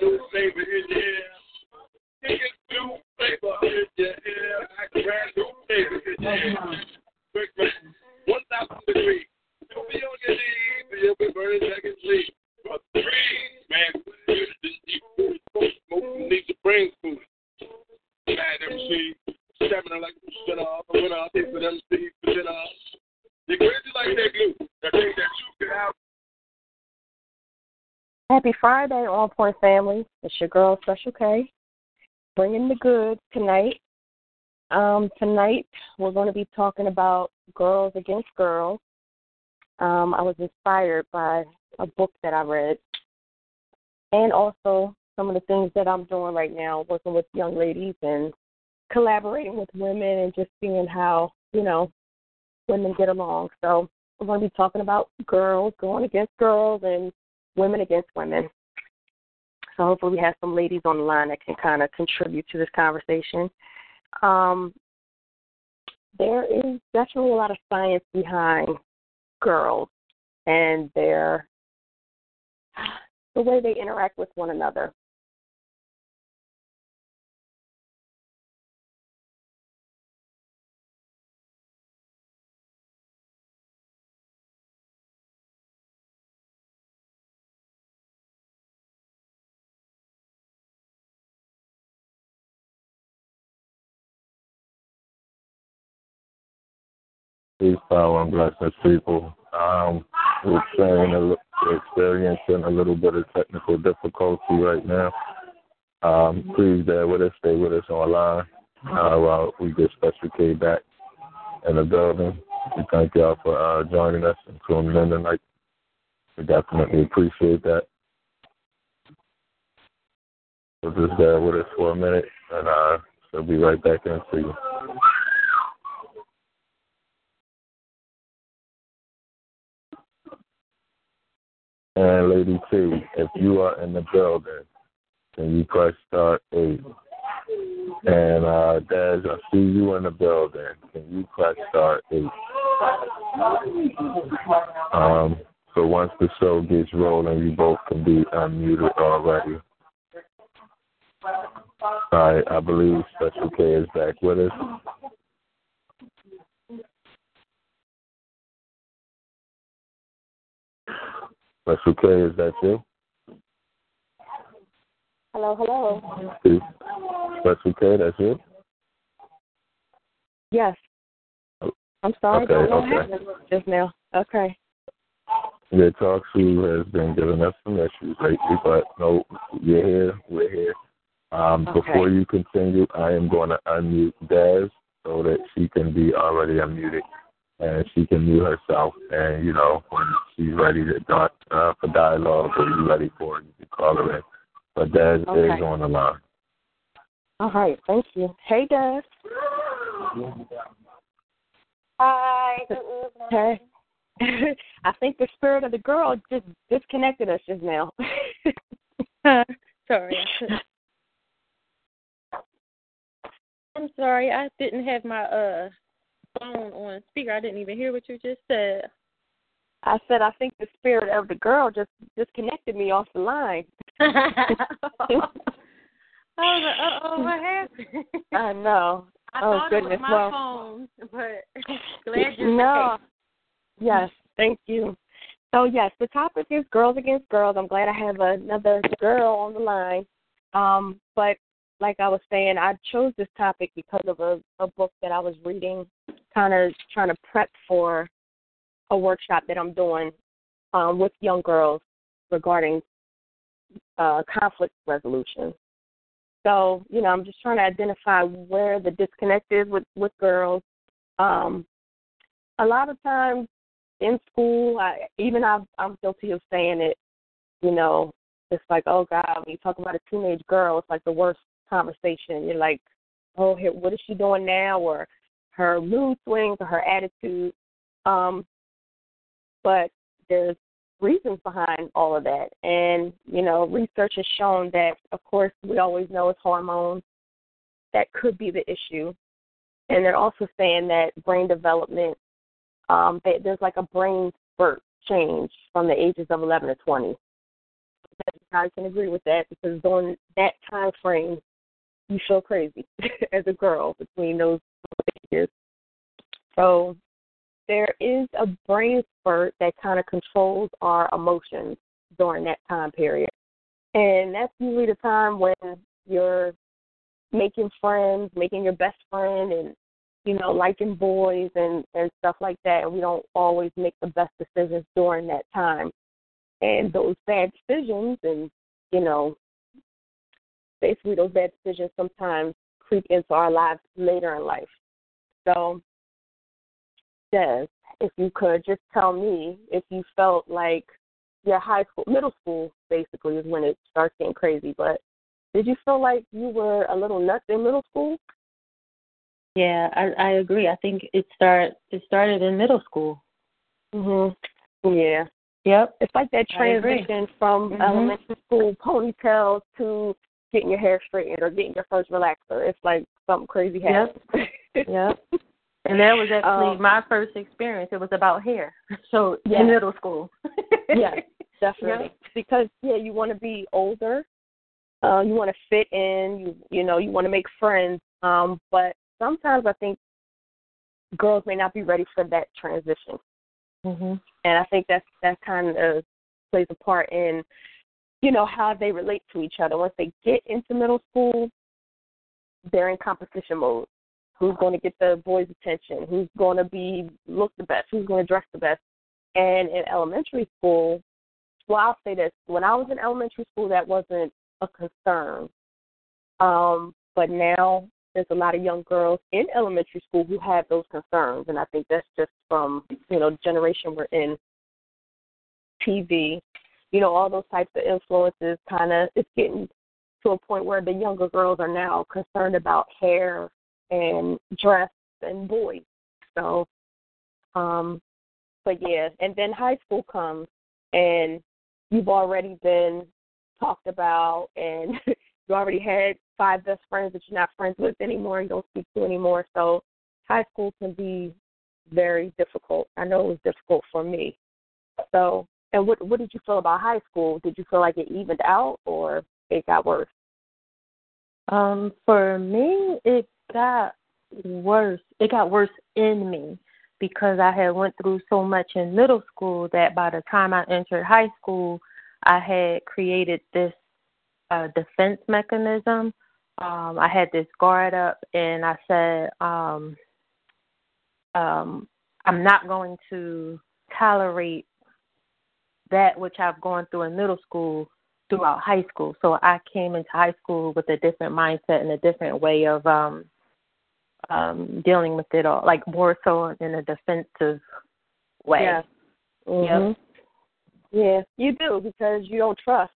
New neighbor in the air. Niggas new neighbor in the air. Grab new neighbor in the air. Quick man. 1,000 degrees. You'll be on your knees. You'll be burning back and sleep. But three, man, smoke needs to bring food. Mad MC, stepping like shut off. I went out there for them Steve off. They crazy like that glue. That thing that you can have. Happy Friday, All Point family. It's your girl, Special K, bringing the good tonight. Um, tonight, we're going to be talking about girls against girls. Um, I was inspired by a book that I read, and also some of the things that I'm doing right now, working with young ladies and collaborating with women and just seeing how, you know, women get along. So we're going to be talking about girls going against girls and women against women. So hopefully we have some ladies on the line that can kind of contribute to this conversation. Um, there is definitely a lot of science behind girls and their the way they interact with one another. Peace, power, and blessings, people. Um, we're a, we're experiencing a little bit of technical difficulty right now. Um, please bear with us, stay with us online uh, while we get Special K back in the building. We thank y'all for uh, joining us and tuning in tonight. We definitely appreciate that. So just bear with us for a minute, and uh, she'll be right back in for you. And Lady T, if you are in the building, can you press star eight? And uh Daz, I see you in the building. Can you press star eight? Um so once the show gets rolling you both can be unmuted already. All right, I believe Special K is back with us. Special K, is that you? Hello, hello. Peace. Special K, that's you? Yes. I'm sorry, Okay, don't know okay. what happened just now. Okay. Yeah, Talk Shoe has been giving us some issues lately, but no, you're here, we're here. Um, Okay. Before you continue, I am going to unmute Daz so that she can be already unmuted and she can mute herself. And, you know, when she's ready to talk uh, for dialogue or you're ready for it, you can call her in. But Daz Okay. is on the line. All right, thank you. Hey, Dad. Hi. Hey. I think the spirit of the girl just disconnected us just now. sorry. I'm sorry. I didn't have my uh phone on speaker. I didn't even hear what you just said. I said I think the spirit of the girl just disconnected me off the line. I was like, uh oh, what happened? I know. I oh thought goodness. it was my well, phone, but glad you're no. Yes, thank you. So yes, the topic is girls against girls. I'm glad I have another girl on the line. Um, but like I was saying, I chose this topic because of a, a book that I was reading, kind of trying to prep for a workshop that I'm doing um, with young girls regarding uh, conflict resolution. So, you know, I'm just trying to identify where the disconnect is with, with girls. Um, a lot of times in school, I, even I've, I'm guilty of saying it, you know, it's like, oh God, when you talk about a teenage girl, it's like the worst conversation. You're like, oh, what is she doing now? Or her mood swings or her attitude. Um, but there's reasons behind all of that. And, you know, research has shown that, of course, we always know it's hormones that could be the issue. And they're also saying that brain development, um, they, there's like a brain spurt change from the ages of 11 to 20. I can agree with that because during that time frame, you feel crazy as a girl between those ages. So there is a brain spurt that kind of controls our emotions during that time period. And that's usually the time when you're making friends, making your best friend and you know, liking boys and and stuff like that. And we don't always make the best decisions during that time. And those bad decisions and, you know, basically those bad decisions sometimes creep into our lives later in life. So Des, if you could just tell me if you felt like your high school, middle school basically is when it starts getting crazy. But did you feel like you were a little nuts in middle school? Yeah, I I agree. I think it start it started in middle school. Mhm. Yeah. Yep. It's like that transition from Mhm. elementary school ponytails to getting your hair straightened or getting your first relaxer. It's like something crazy happens. Yep. Yep. And that was actually Um, my first experience. It was about hair. So Yes. in middle school. yeah, definitely. Because yeah, you want to be older. Uh, you want to fit in. You you know you want to make friends. Um, but sometimes I think girls may not be ready for that transition, Mhm. and I think that's that kind of plays a part in you know how they relate to each other. Once they get into middle school, they're in competition mode. Who's going to get the boys' attention? Who's going to be look the best? Who's going to dress the best? And in elementary school, well, I'll say this: when I was in elementary school, that wasn't a concern. Um, but now there's a lot of young girls in elementary school who have those concerns, and I think that's just from you know generation we're in. TV, you know, all those types of influences, kind of, it's getting to a point where the younger girls are now concerned about hair and dress and boys. So, um, but yeah, and then high school comes, and you've already been talked about, and you already had five best friends that you're not friends with anymore and don't speak to anymore. So, high school can be very difficult. I know it was difficult for me. So, and what what did you feel about high school? Did you feel like it evened out, or it got worse? Um, for me, it got worse. It got worse in me because I had went through so much in middle school that by the time I entered high school, I had created this uh, defense mechanism. Um, I had this guard up, and I said, um, um, "I'm not going to tolerate that which I've gone through in middle school throughout high school. So I came into high school with a different mindset and a different way of um um dealing with it all, like more so in a defensive way. Yeah. Mhm. Yeah, you do because you don't trust.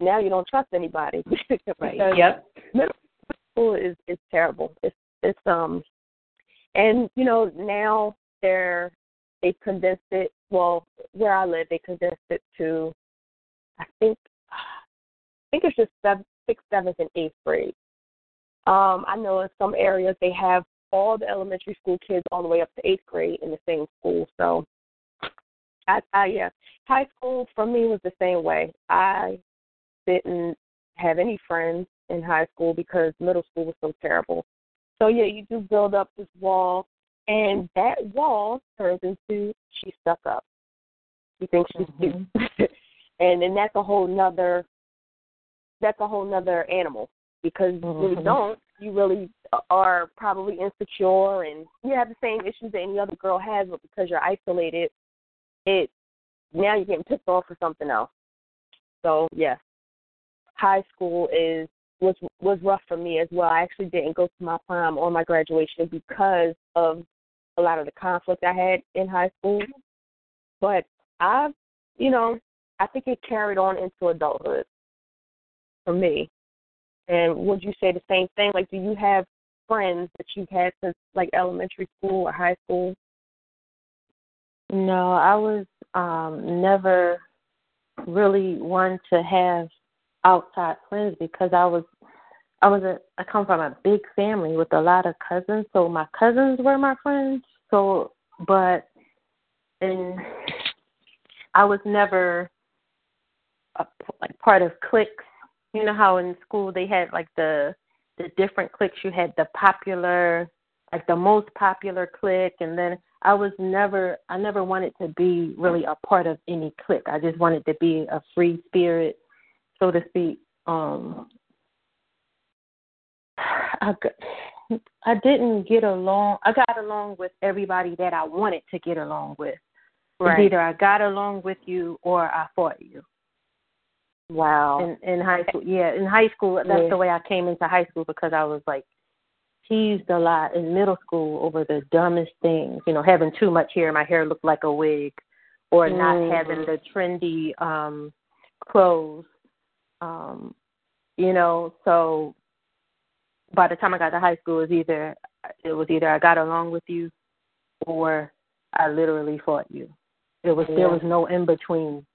Now you don't trust anybody. Right. Yep. Middle school is is terrible. It's it's um, and you know now they're they condensed it. Well, where I live, they condensed it to, I think, I think it's just seventh, sixth, seventh, and eighth grade. Um, I know in some areas they have all the elementary school kids all the way up to eighth grade in the same school. So, I, I yeah, high school for me was the same way. I didn't have any friends in high school because middle school was so terrible. So yeah, you do build up this wall, and that wall turns into she's stuck up. She thinks she's cute, and then that's a whole nother. That's a whole nother animal because you really Mhm. don't. You really are probably insecure, and you have the same issues that any other girl has, but because you're isolated, it now you're getting pissed off for something else. So yes, high school is was was rough for me as well. I actually didn't go to my prom or my graduation because of a lot of the conflict I had in high school. But I've, you know, I think it carried on into adulthood for me. And would you say the same thing? Like, do you have friends that you've had since like elementary school or high school? No, I was um never really one to have outside friends because I was I was a I come from a big family with a lot of cousins, so my cousins were my friends. So, but and I was never a, like part of cliques. You know how in school they had like the the different cliques. You had the popular, like the most popular clique, and then I was never I never wanted to be really a part of any clique. I just wanted to be a free spirit, so to speak. Um I I didn't get along. I got along with everybody that I wanted to get along with. Right. Either I got along with you or I fought you. Wow. In in high school, yeah, in high school, that's Yeah. the way I came into high school because I was like teased a lot in middle school over the dumbest things. You know, having too much hair, my hair looked like a wig, or not Mhm. having the trendy um clothes. Um, you know, so by the time I got to high school, it was either it was either I got along with you, or I literally fought you. It was Yeah. there was no in between.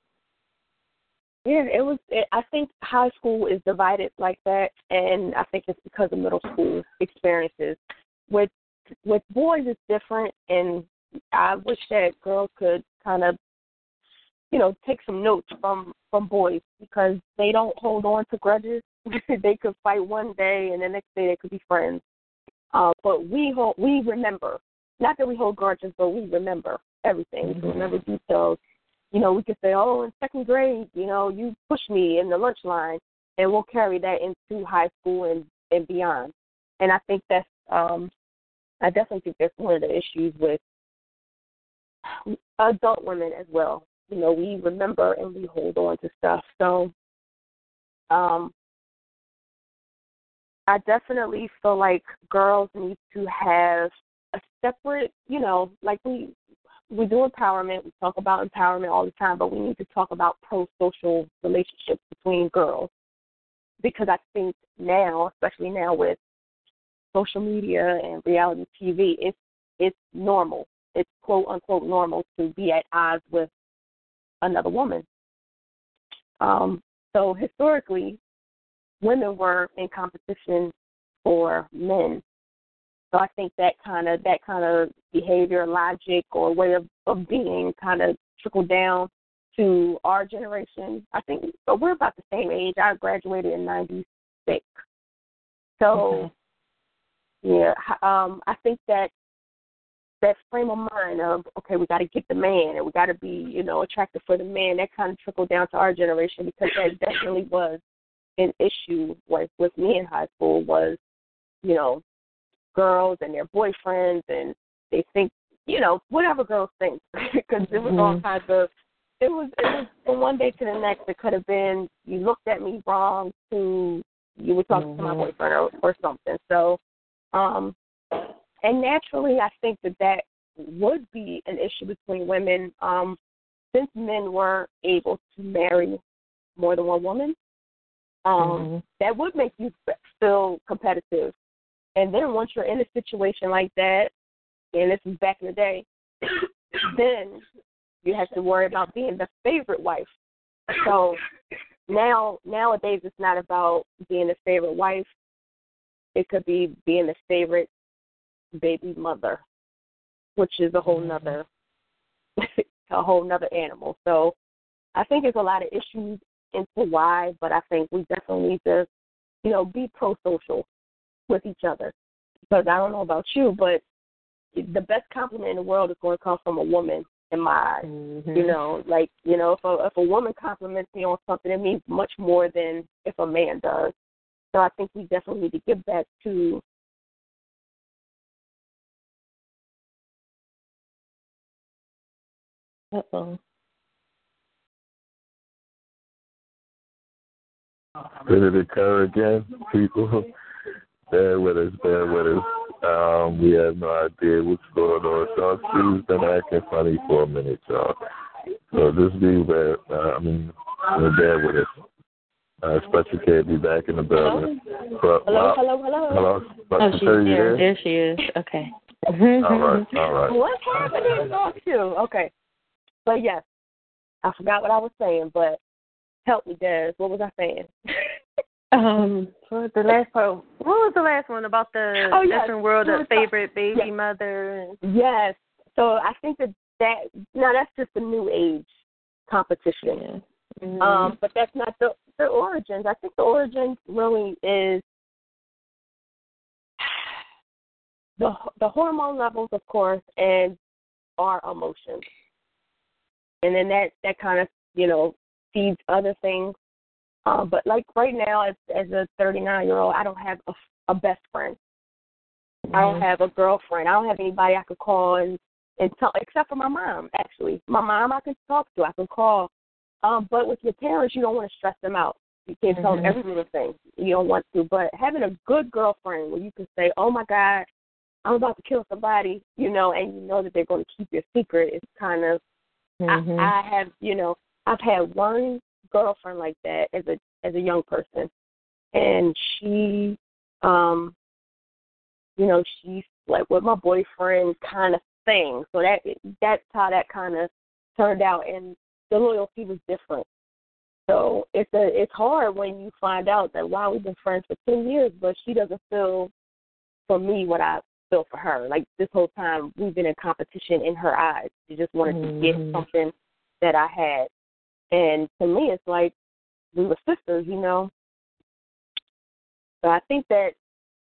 Yeah, it was. It, I think high school is divided like that, and I think it's because of middle school experiences. With with boys, it's different, and I wish that girls could kind of, you know, take some notes from from boys because they don't hold on to grudges. they could fight one day, and the next day they could be friends. Uh, but we hold, we remember. Not that we hold grudges, but we remember everything. We remember details you know, we could say, oh, in second grade, you know, you pushed me in the lunch line, and we'll carry that into high school and and beyond. And I think that's, um, I definitely think that's one of the issues with adult women as well. You know, we remember and we hold on to stuff. So, um, I definitely feel like girls need to have a separate, you know, like we we do empowerment. We talk about empowerment all the time, but we need to talk about pro-social relationships between girls because I think now, especially now with social media and reality TV, it's it's normal. It's quote unquote normal to be at odds with another woman. Um, so historically, women were in competition for men so I think that kind of that kind of behavior, logic, or way of, of being kind of trickled down to our generation. I think but we're about the same age. I graduated in '96, so yeah. Um, I think that that frame of mind of okay, we got to get the man, and we got to be you know attractive for the man. That kind of trickled down to our generation because that definitely was an issue with with me in high school was you know girls and their boyfriends, and they think, you know, whatever girls think, because it was all Mhm. kinds of. It was it was from one day to the next. It could have been you looked at me wrong to you were talking to my Mhm. boyfriend or, or something. So, um, and naturally, I think that that would be an issue between women. Um, since men were able to marry more than one woman, um, Mhm. that would make you feel competitive. And then once you're in a situation like that, and this is back in the day, then you have to worry about being the favorite wife. So now nowadays it's not about being the favorite wife. It could be being the favorite baby mother, which is a whole nother mm-hmm. a whole nother animal. So I think there's a lot of issues into why, but I think we definitely need to, you know, be pro social with each other. Because I don't know about you, but the best compliment in the world is going to come from a woman in my eyes. Mm-hmm. You know, like you know, if a if a woman compliments me on something, it means much more than if a man does. So I think we definitely need to give back to Uh oh. Did it occur again, people? Bear with us, bear with us. Um, we have no idea what's going on. So Sue's been acting funny for a minute, y'all. So just be there. Uh, I mean, bear with us. Uh, Special K be back in the building. Hello, hello, hello, hello. Hello, Oh, Special she's there. there? There she is. Okay. All right, all right. What's happening, Talk to? Okay. But yes, I forgot what I was saying, but help me, Des. What was I saying? Um, what was the last part? What was the last one about the Oh, yes. different world of favorite baby yes. mother? And, Yes. So I think that that now that's just a new age competition. Mhm. Um, but that's not the the origins. I think the origins really is the the hormone levels, of course, and our emotions, and then that that kind of you know feeds other things. Um, but like right now, as as a 39 year old, I don't have a, a best friend. I don't have a girlfriend. I don't have anybody I could call and and tell, except for my mom. Actually, my mom I can talk to. I can call. Um, but with your parents, you don't want to stress them out. You can't tell them Mhm. every little thing. You don't want to. But having a good girlfriend where you can say, "Oh my God, I'm about to kill somebody," you know, and you know that they're going to keep your secret, is kind of. Mhm. I, I have, you know, I've had one girlfriend like that as a as a young person, and she, um, you know, she like with my boyfriend kind of thing. So that that's how that kind of turned out, and the loyalty was different. So it's a it's hard when you find out that wow we've been friends for ten years, but she doesn't feel for me what I feel for her. Like this whole time we've been in competition in her eyes. She just wanted to get Mhm. something that I had, and to me it's like we were sisters, you know. So I think that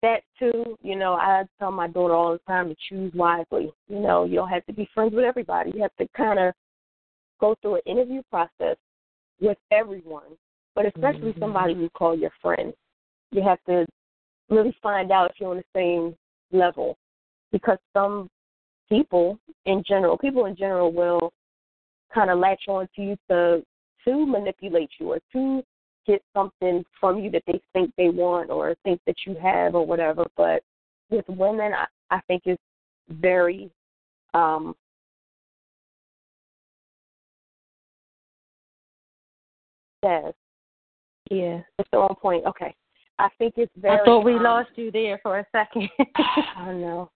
that too, you know, I tell my daughter all the time to choose wisely. You know, you don't have to be friends with everybody. You have to kind of go through an interview process with everyone, but especially Mhm. somebody you call your friend. You have to really find out if you're on the same level, because some people in general, people in general will kind of latch on to you to to manipulate you or to get something from you that they think they want or think that you have or whatever. But with women, I, I think it's very um says yeah. it's the on point. Okay, I think it's very. I thought we um, lost you there for a second. I know.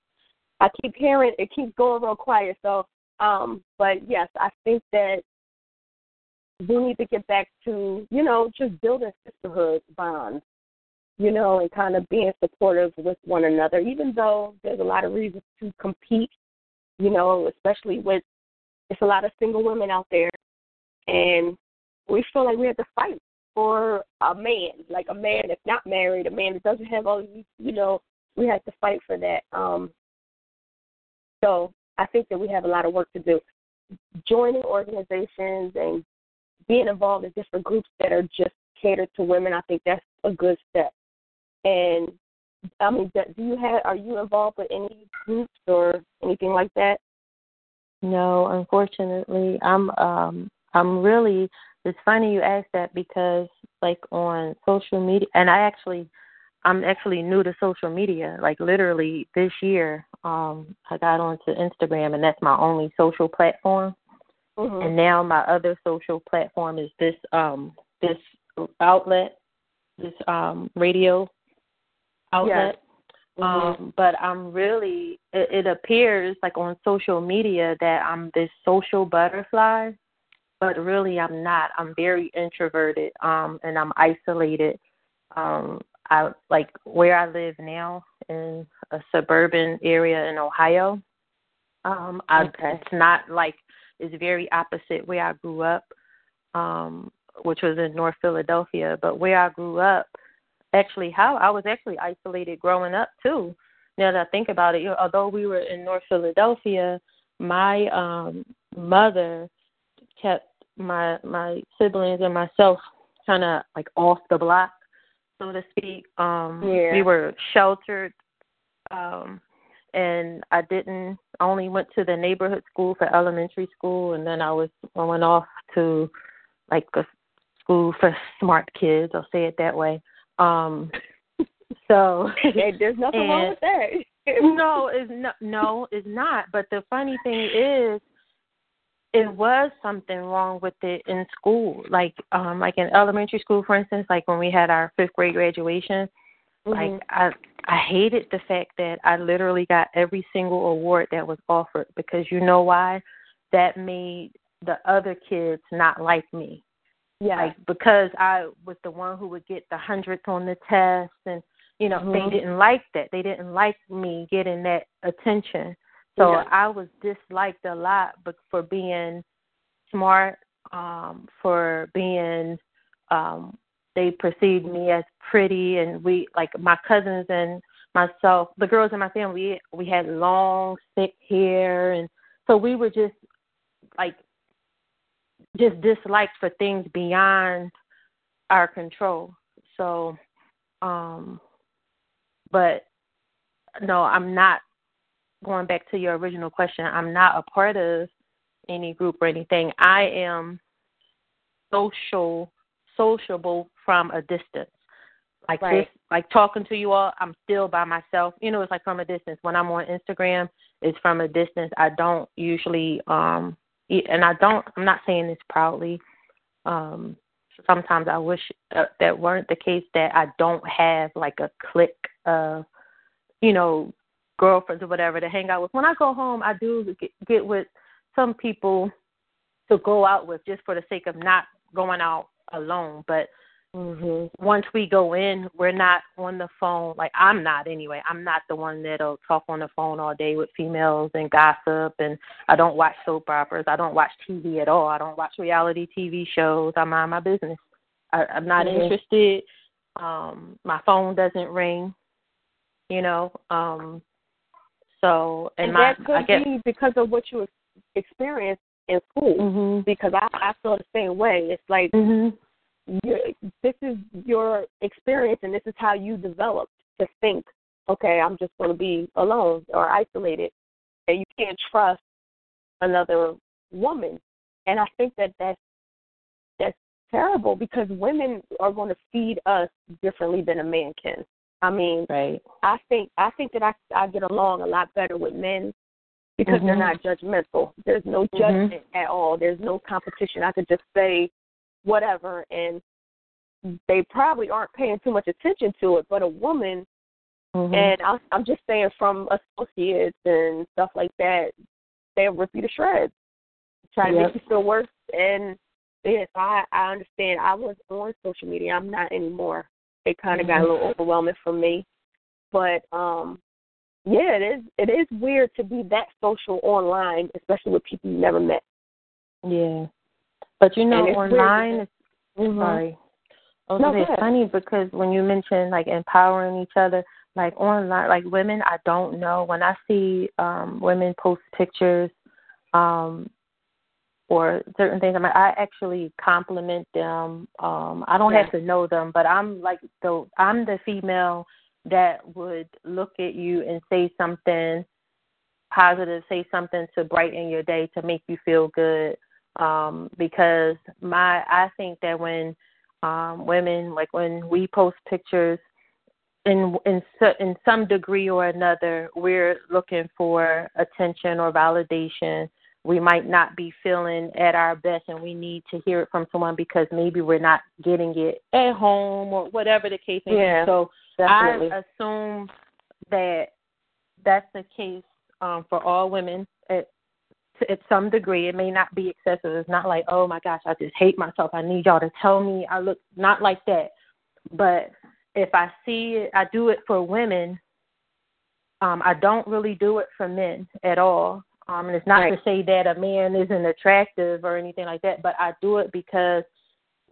I keep hearing it keeps going real quiet. So, um, but yes, I think that we need to get back to you know just building sisterhood bonds, you know, and kind of being supportive with one another. Even though there's a lot of reasons to compete, you know, especially with it's a lot of single women out there, and we feel like we have to fight for a man, like a man that's not married, a man that doesn't have all these, you know, we have to fight for that. Um, so I think that we have a lot of work to do. Joining organizations and being involved in different groups that are just catered to women, I think that's a good step. And I mean, do you have? Are you involved with any groups or anything like that? No, unfortunately, I'm um I'm really it's funny you asked that because like on social media and I actually I'm actually new to social media. Like literally this year, um I got onto Instagram and that's my only social platform. Mm-hmm. And now my other social platform is this um this outlet, this um radio outlet. Mhm. Um, but I'm really it, it appears like on social media that I'm this social butterfly, but really I'm not. I'm very introverted, um, and I'm isolated. Um, I like where I live now in a suburban area in Ohio. Um, I, Okay. it's not like it's very opposite where I grew up, um, which was in North Philadelphia. But where I grew up, actually, how I was actually isolated growing up too. Now that I think about it, you know, although we were in North Philadelphia, my um mother kept my my siblings and myself kind of like off the block, so to speak. Um Yeah. we were sheltered um and I didn't I only went to the neighborhood school for elementary school and then I was I went off to like a school for smart kids. I'll say it that way. Um, so hey, there's nothing wrong with that. no, it's not. No, it's not. But the funny thing is, it was something wrong with it in school. Like, um, like in elementary school, for instance, like when we had our fifth grade graduation. Mm-hmm. Like I, I hated the fact that I literally got every single award that was offered because you know why? That made the other kids not like me. Yeah. Like because I was the one who would get the hundredth on the test and you know, mm-hmm. they didn't like that. They didn't like me getting that attention. So yeah. I was disliked a lot but for being smart, um, for being um they perceived me as pretty and we like my cousins and myself the girls in my family we, we had long thick hair and so we were just like just disliked for things beyond our control. So um but no i'm not going back to your original question. I'm not a part of any group or anything. I am social sociable from a distance. Like right. this, like talking to you all, I'm still by myself. You know, it's like from a distance. When I'm on Instagram, it's from a distance. I don't usually, um, and I don't. I'm not saying this proudly. Um, sometimes I wish uh, that weren't the case. That I don't have like a clique of, you know, girlfriends or whatever to hang out with. When I go home, I do get, get with some people to go out with just for the sake of not going out alone. But mm-hmm. once we go in, we're not on the phone. Like I'm not anyway. I'm not the one that'll talk on the phone all day with females and gossip. And I don't watch soap operas. I don't watch TV at all. I don't watch reality TV shows. I mind my business. I, I'm not mm-hmm. interested. Um, my phone doesn't ring. You know. Um, so and, and my, that could I guess, be because of what you experienced in school mm-hmm. because I, I feel the same way. It's like mm-hmm. this is your experience and this is how you develop to think, okay, I'm just going to be alone or isolated, and you can't trust another woman. And I think that that's that's terrible because women are going to feed us differently than a man can. I mean, right. I think I think that I I get along a lot better with men because mm-hmm. they're not judgmental. There's no judgment mm-hmm. at all. There's no competition. I could just say whatever, and they probably aren't paying too much attention to it. But a woman, mm-hmm. and I, I'm just saying from associates and stuff like that, they'll rip you to shreds, try to yep. make you feel worse. And yes, I I understand. I was on social media. I'm not anymore. It kind of got a Mm-hmm. little overwhelming for me, but um yeah, it is. It is weird to be that social online, especially with people you never met. Yeah, but you know, online. Weird. Is, mm-hmm. Sorry, was no, it's funny because when you mention like empowering each other, like online, like women, I don't know when I see um women post pictures, um, or certain things. I mean, I actually compliment them. Um, I don't have to know them, but I'm like the I'm the female that would look at you and say something positive, say something to brighten your day to make you feel good. Um, because my I think that when um women like when we post pictures in in in some degree or another we're looking for attention or validation we might not be feeling at our best and we need to hear it from someone because maybe we're not getting it at home or whatever the case may yeah, be. So definitely. I assume that that's the case um, for all women at at some degree. It may not be excessive. It's not like, oh my gosh, I just hate myself. I need y'all to tell me I look not like that. But if I see it, I do it for women. Um, I don't really do it for men at all. Um, and it's not right. to say that a man isn't attractive or anything like that, but I do it because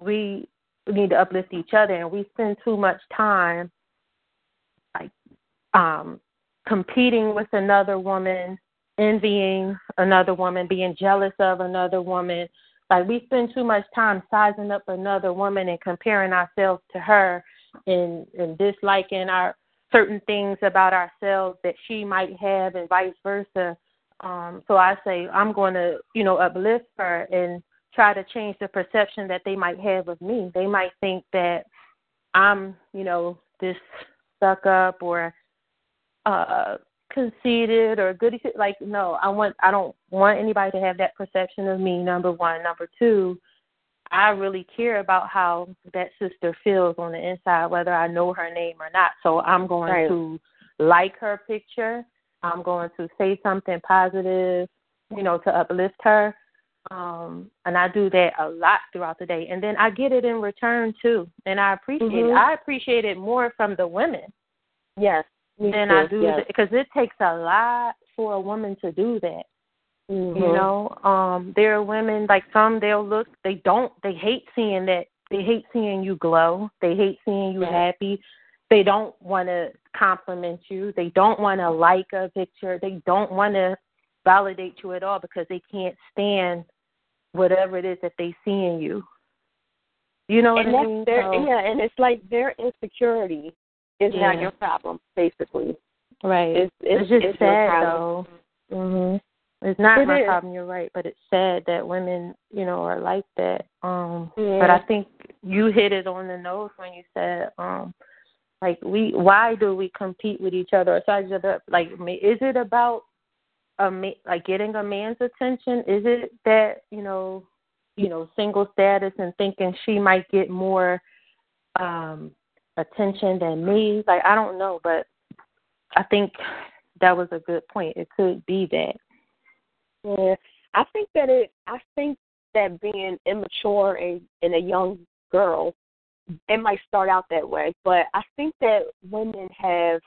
we need to uplift each other, and we spend too much time um, competing with another woman, envying another woman, being jealous of another woman. Like we spend too much time sizing up another woman and comparing ourselves to her, and and disliking our certain things about ourselves that she might have, and vice versa um, so I say I'm going to, you know, uplift her and try to change the perception that they might have of me. They might think that I'm, you know, this stuck up or uh conceited or goody like no i want i don't want anybody to have that perception of me number one. Number two i really care about how that sister feels on the inside whether i know her name or not. So i'm going right. to like her picture. I'm going to say something positive you know to uplift her. Um and i do that a lot throughout the day. And then i get it in return too. And i appreciate Mhm. it i appreciate it more from the women. Yes. Me than too. I do yes. because it takes a lot for a woman to do that. Mhm. You know, um, there are women like some they'll look they don't they hate seeing that they hate seeing you glow. They hate seeing you happy. They don't want to compliment you. They don't want to like a picture. They don't want to validate you at all because they can't stand whatever it is that they see in you. You know what and I mean? their So- yeah, and it's like their insecurity is Yeah. not your problem, basically. right. It's It's, it's, just it's sad though. Mhm. It's not It my is. problem. You're right, but it's sad that women, you know, are like that. Um, Yeah. but I think you hit it on the nose when you said, um, like we, why do we compete with each other or each other? Like, is it about a ma- like getting a man's attention? Is it that you know, you know, single status and thinking she might get more um attention than me? Like, I don't know, but I think that was a good point. It could be that. Yeah, I think that it. I think that being immature and, in a young girl, it might start out that way. But I think that women have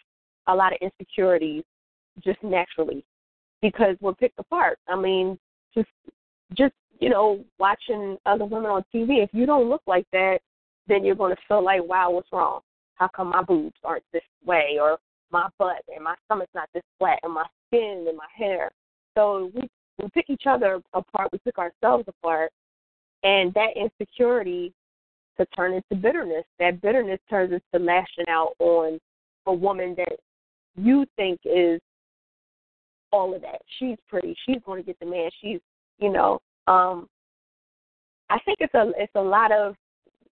a lot of insecurities just naturally because we're picked apart. I mean, just just you know, watching other women on TV. If you don't look like that, then you're going to feel like, wow, what's wrong? How come my boobs aren't this way, or my butt and my stomach's not this flat, and my skin and my hair? So we we pick each other apart, we pick ourselves apart, and that insecurity to turn into bitterness. That bitterness turns into lashing out on a woman that you think is all of that. She's pretty. She's going to get the man. She's, you know, um, I think it's a it's a lot of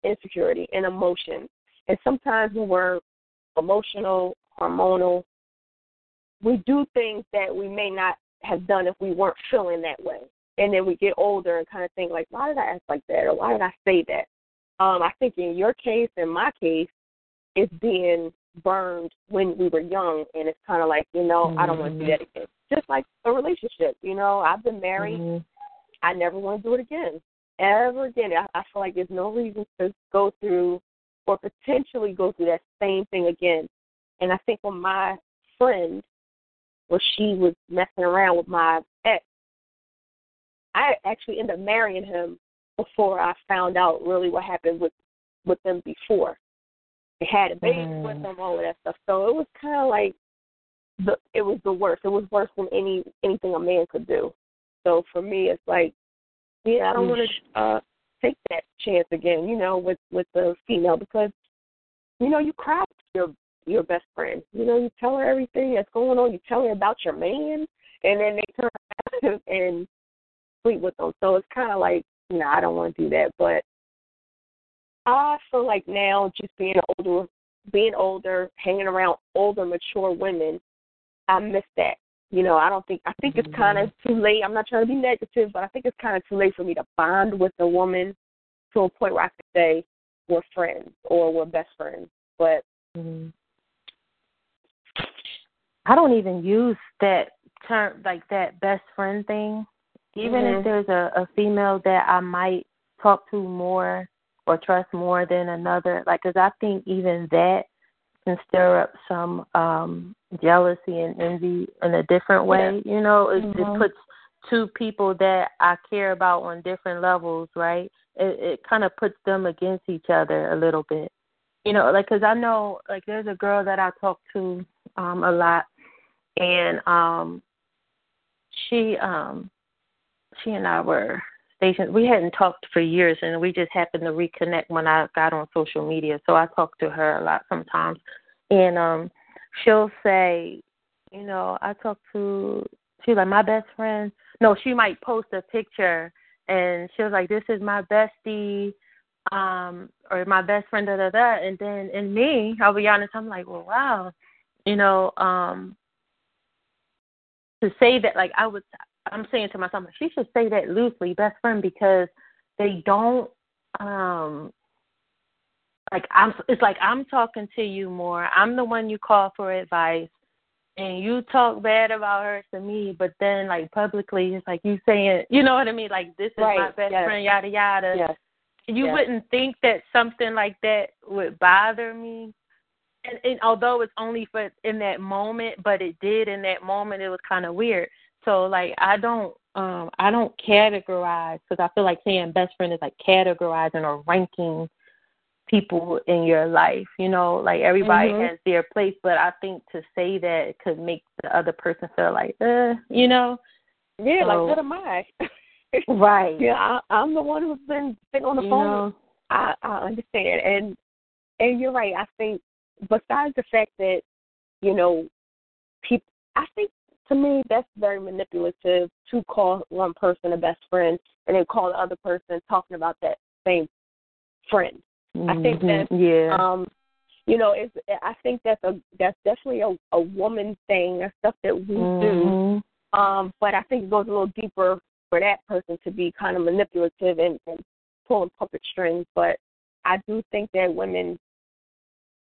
insecurity and emotion. And sometimes when we're emotional, hormonal, we do things that we may not have done if we weren't feeling that way. And then we get older and kind of think like, why did I act like that, or why did I say that? Um, I think in your case, in my case, it's being burned when we were young, and it's kind of like, you know, I don't want to do that again. Just like a relationship, you know, I've been married, Mhm. I never want to do it again, ever again. I, I feel like there's no reason to go through or potentially go through that same thing again. And I think when my friend, where she was messing around with my ex, I actually ended up marrying him before I found out really what happened with with them before. They had a baby Mm. with them, all of that stuff. So it was kind of like the it was the worst. It was worse than any anything a man could do. So for me, it's like, yeah, I don't want to uh take that chance again. You know, with with the female because you know you cry your your best friend. You know, you tell her everything that's going on. You tell her about your man, and then they turn around and sleep with them. So it's kind of like, no, nah, I don't want to do that. But I feel like now, just being older, being older, hanging around older, mature women, I miss that. You know, I don't think I think it's kind of too late. I'm not trying to be negative, but I think it's kind of too late for me to bond with a woman to a point where I could say we're friends or we're best friends. But Mhm. I don't even use that term like that best friend thing. Even Mhm. if there's a, a female that I might talk to more or trust more than another, like, because I think even that can stir up some um jealousy and envy in a different way. You know, it, Mhm. it puts two people that I care about on different levels, right? It it kind of puts them against each other a little bit. You know, like because I know like there's a girl that I talk to um a lot, and um she um she and I were We hadn't talked for years, and we just happened to reconnect when I got on social media. So I talk to her a lot sometimes, and um, she'll say, you know, I talk to she's like my best friend. No, she might post a picture and she was like, "This is my bestie." Um, or my best friend, da da da, and then in me, I'll be honest, I'm like, well, wow, you know, um, to say that, like, I would, I'm saying to myself, she should say that loosely, best friend, because they don't, um, like I'm it's like I'm talking to you more. I'm the one you call for advice and you talk bad about her to me, but then like publicly it's like you saying you know what I mean, like this is right. my best yes. friend, yada yada. Yes. You yes. wouldn't think that something like that would bother me. And, and although it's only for in that moment, but it did in that moment, it was kind of weird. So like I don't um I don't categorize because I feel like saying best friend is like categorizing or ranking people in your life. You know, like everybody mm-hmm. has their place, but I think to say that could make the other person feel like, uh, you know. Yeah, so, like what am I? right. Yeah, I, I'm the one who's been sitting on the you phone. Know? I I understand, and and you're right. I think besides the fact that you know people, I think to me that's very manipulative to call one person a best friend and then call the other person talking about that same friend. Mm-hmm. I think that yeah. um you know, it's I think that's a that's definitely a, a woman thing, that's stuff that we mm-hmm. do. Um, but I think it goes a little deeper for that person to be kind of manipulative and, and pulling puppet strings. But I do think that women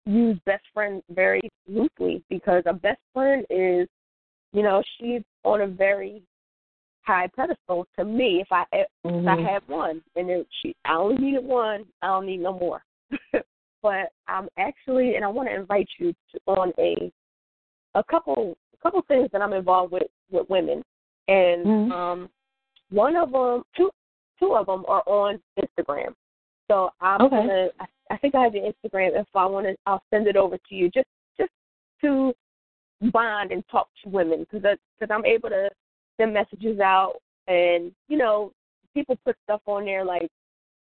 use best friend very loosely because a best friend is, you know, she's on a very high pedestal to me. If I if mm-hmm. I have one, and if she, I only needed one, I don't need no more. but I'm actually, and I want to invite you to, on a a couple a couple things that I'm involved with with women, and mm-hmm. um, one of them, two two of them are on Instagram. So I'm okay. gonna. I, I think I have your Instagram. If I want to, I'll send it over to you. Just just to bond and talk to women because because I'm able to send messages out and you know people put stuff on there like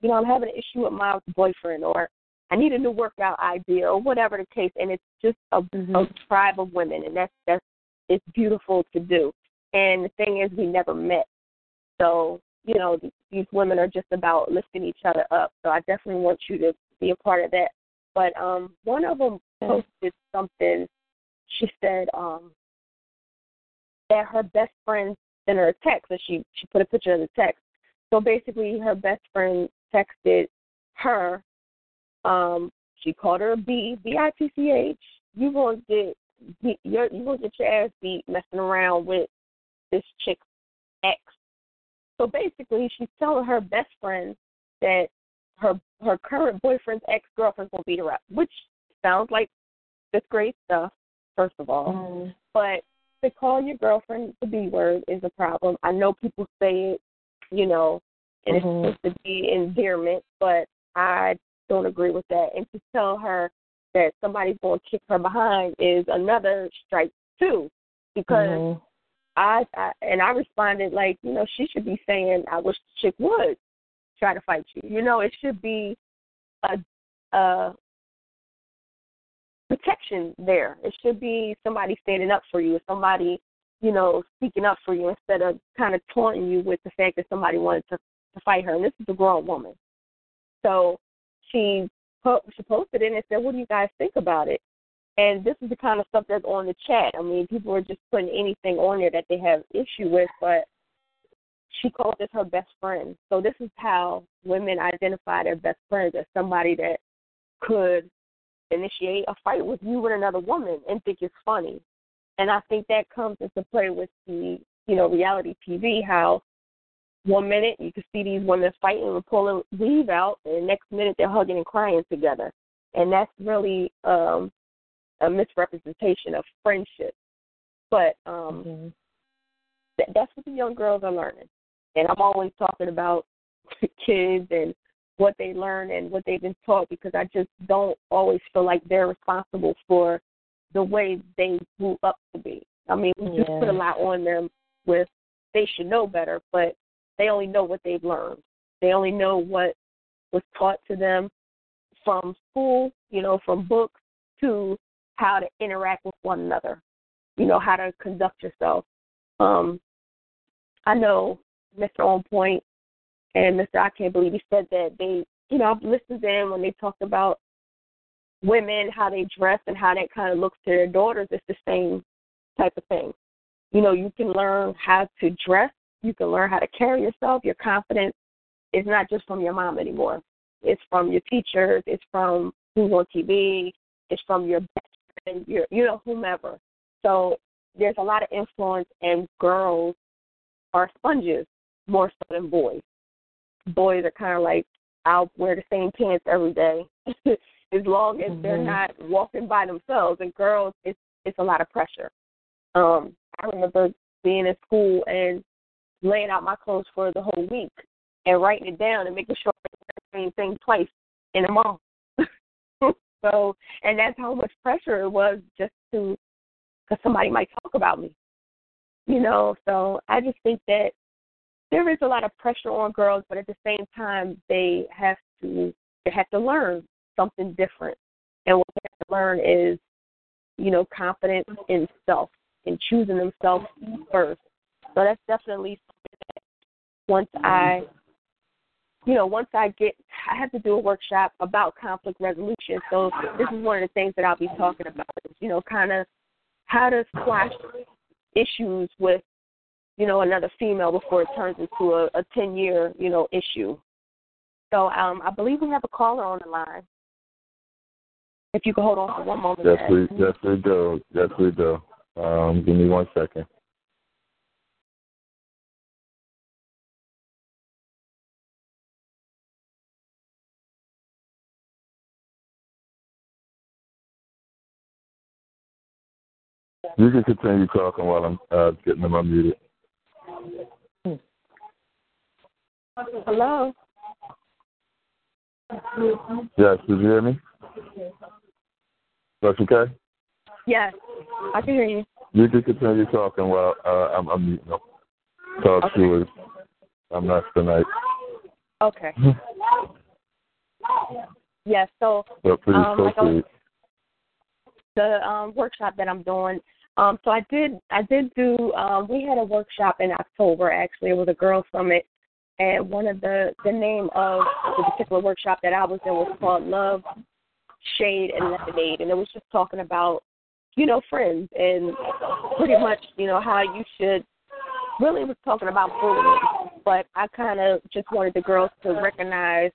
you know I'm having an issue with my boyfriend or I need a new workout idea or whatever the case and it's just a, mm-hmm. a tribe of women and that's that's it's beautiful to do. And the thing is we never met. So you know these women are just about lifting each other up. So I definitely want you to be a part of that. But um one of them posted something she said um that her best friend sent her a text and she she put a picture of the text. So basically her best friend texted her, um, she called her a B B I T C H. You gonna get you're you gonna get your ass beat messing around with this chick ex. So basically she's telling her best friend that her her current boyfriend's ex girlfriend's gonna beat her up, which sounds like this great stuff, first of all. Mm. But to call your girlfriend the B word is a problem. I know people say it, you know, and mm-hmm. it's supposed to be endearment, but I don't agree with that. And to tell her that somebody's going to kick her behind is another strike too, because mm-hmm. I, I and I responded like, you know, she should be saying, "I wish the chick would try to fight you." You know, it should be a a protection there. It should be somebody standing up for you, somebody, you know, speaking up for you instead of kind of taunting you with the fact that somebody wanted to, to fight her. And this is a grown woman. So she po- she posted it and said, "What do you guys think about it?" And this is the kind of stuff that's on the chat. I mean, people are just putting anything on there that they have issue with, but she called this her best friend. So this is how women identify their best friends as somebody that could initiate a fight with you and another woman and think it's funny. And I think that comes into play with the, you know, reality TV, how one minute you can see these women fighting and pulling weave out, and the next minute they're hugging and crying together. And that's really um, a misrepresentation of friendship. But um, mm-hmm. th- that's what the young girls are learning. And I'm always talking about kids and what they learn and what they've been taught because I just don't always feel like they're responsible for the way they grew up to be. I mean, we yeah. just put a lot on them with they should know better, but they only know what they've learned. They only know what was taught to them from school, you know, from books to how to interact with one another, you know, how to conduct yourself. Um, I know Mr. On Point and Mr. I can't believe he said that they, you know, I've listened to them when they talk about women, how they dress, and how that kind of looks to their daughters. It's the same type of thing. You know, you can learn how to dress, you can learn how to carry yourself. Your confidence is not just from your mom anymore. It's from your teachers. It's from who's on TV. It's from your best friend, your, you know, whomever. So there's a lot of influence, and girls are sponges more so than boys. Boys are kind of like, I'll wear the same pants every day, as long as mm-hmm. they're not walking by themselves. And girls, it's it's a lot of pressure. Um, I remember being in school and laying out my clothes for the whole week and writing it down and making sure I the same thing twice in a month. so, and that's how much pressure it was just to, because somebody might talk about me, you know. So I just think that there is a lot of pressure on girls, but at the same time, they have to they have to learn something different, and what they have to learn is, you know, confidence in self and choosing themselves first. So that's definitely something that once I you know, once I get, I have to do a workshop about conflict resolution. So this is one of the things that I'll be talking about. Is, you know, kind of how to squash issues with, you know, another female before it turns into a, a ten year, you know, issue. So um, I believe we have a caller on the line. If you could hold on for one moment. Yes, we yes we do. Yes we do. Um, give me one second. You can continue talking while I'm uh, getting them unmuted. Hello. Yes, did you hear me? That's okay? Yes, I can hear you. You can continue talking while uh, I'm unmuting them. Talk okay. to us. I'm not tonight. Okay. yes, so um. Like the um, workshop that I'm doing um, so I did I did do um, we had a workshop in October actually. It was a girl summit and one of the the name of the particular workshop that I was in was called Love, Shade and Lemonade and it was just talking about, you know, friends and pretty much, you know, how you should really was talking about bullying. But I kinda just wanted the girls to recognize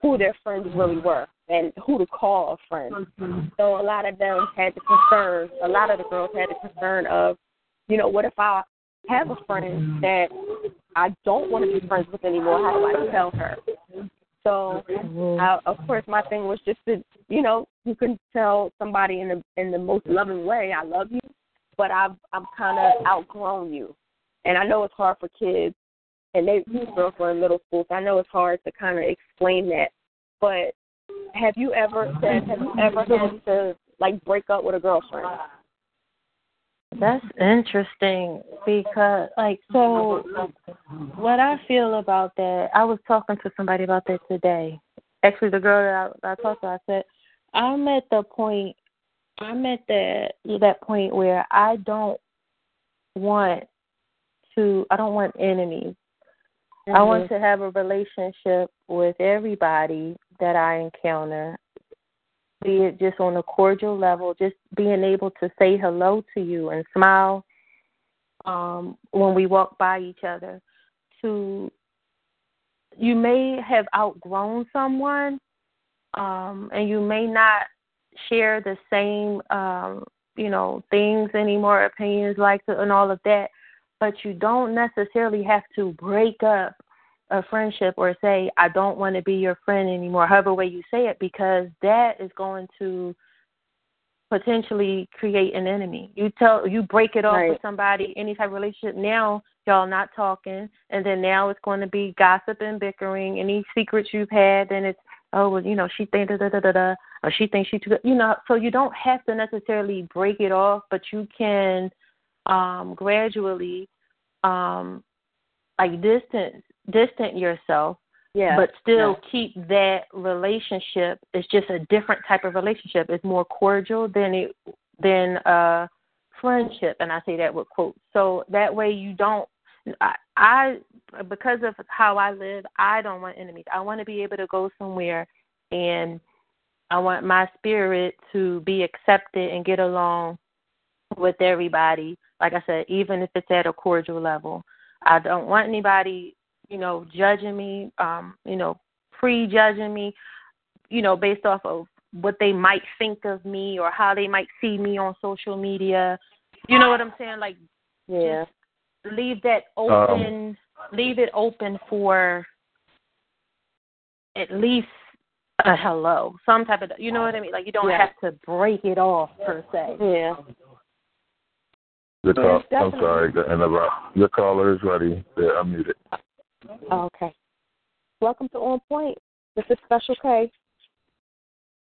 who their friends really were and who to call a friend. So a lot of them had the concern, a lot of the girls had the concern of, you know, what if I have a friend that I don't want to be friends with anymore? How do I tell her? So, I, of course, my thing was just to, you know, you can tell somebody in the in the most loving way, I love you, but I've I'm kind of outgrown you, and I know it's hard for kids and they these girls were in middle school, so I know it's hard to kind of explain that. But have you ever said, have you ever had to like break up with a girlfriend? That's interesting because, like, so what I feel about that, I was talking to somebody about that today. Actually, the girl that I, I talked to, I said, I'm at the point, I'm at that that point where I don't want to, I don't want enemies. Mm-hmm. I want to have a relationship with everybody that I encounter, be it just on a cordial level, just being able to say hello to you and smile um, when we walk by each other. To you may have outgrown someone, um, and you may not share the same, um, you know, things anymore, opinions, likes, and all of that but you don't necessarily have to break up a friendship or say I don't want to be your friend anymore, however way you say it, because that is going to potentially create an enemy. You tell you break it off right. with somebody, any type of relationship. Now y'all not talking, and then now it's going to be gossip and bickering. Any secrets you've had, then it's oh well, you know she thinks da da da da da, or she thinks she too, you know. So you don't have to necessarily break it off, but you can um gradually um like distance distant yourself yeah, but still yeah. keep that relationship it's just a different type of relationship it's more cordial than it than uh friendship and i say that with quotes so that way you don't I, I because of how I live, I don't want enemies. I want to be able to go somewhere and I want my spirit to be accepted and get along with everybody. Like I said, even if it's at a cordial level. I don't want anybody, you know, judging me, um, you know, prejudging me, you know, based off of what they might think of me or how they might see me on social media. You know what I'm saying? Like yeah. just leave that open um, leave it open for at least a hello, some type of you know what I mean? Like you don't yeah. have to break it off per se. Yeah. The call, I'm sorry, the interrupt. The caller is ready. They're unmuted. Okay. Welcome to On Point. This is Special K.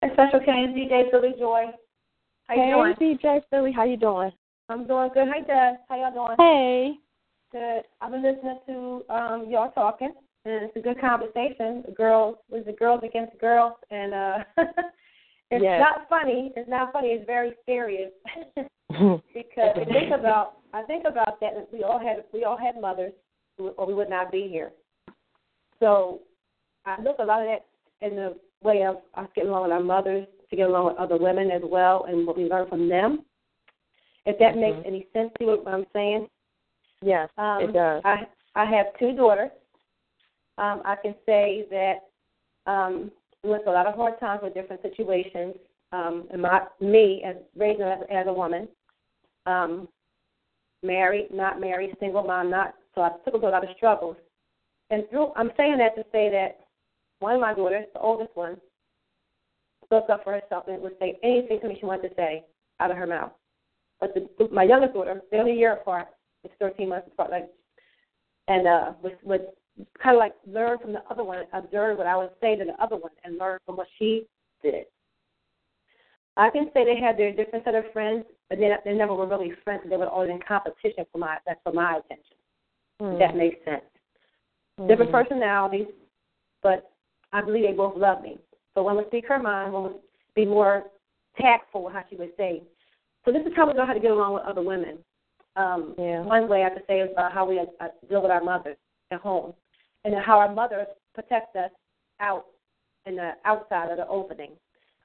Hey, Special K and DJ Philly Joy. How you hey, doing? DJ Philly, how you doing? I'm doing good. Hi, Dad. How y'all doing? Hey. Good. I've been listening to um y'all talking, and it's a good conversation. The girls, was the girls against girls, and uh it's yes. not funny. It's not funny. It's very serious. because I think about I think about that we all had we all had mothers or we would not be here. So I look a lot of that in the way of us getting along with our mothers, to get along with other women as well and what we learn from them. If that mm-hmm. makes any sense to you what I'm saying. Yes, um, it does. I I have two daughters. Um, I can say that um went through a lot of hard times with different situations. Um, and my me as raising as, as a woman, um, married, not married, single mom, not. So I took through a lot of struggles. And through, I'm saying that to say that one of my daughters, the oldest one, spoke up for herself and would say anything to me she wanted to say out of her mouth. But the, my youngest daughter, only a year apart. It's 13 months apart. Like, and uh, would, would kind of like learn from the other one, observe what I would say to the other one, and learn from what she did. I can say they had their different set of friends, but they, they never were really friends. They were always in competition for my that's for my attention. Mm. That makes sense. Mm. Different personalities, but I believe they both love me. So one would speak her mind, one would be more tactful with how she would say. So this is how we know how to get along with other women. Um, yeah. One way I could say is about how we uh, deal with our mothers at home, and how our mothers protect us out in the outside of the opening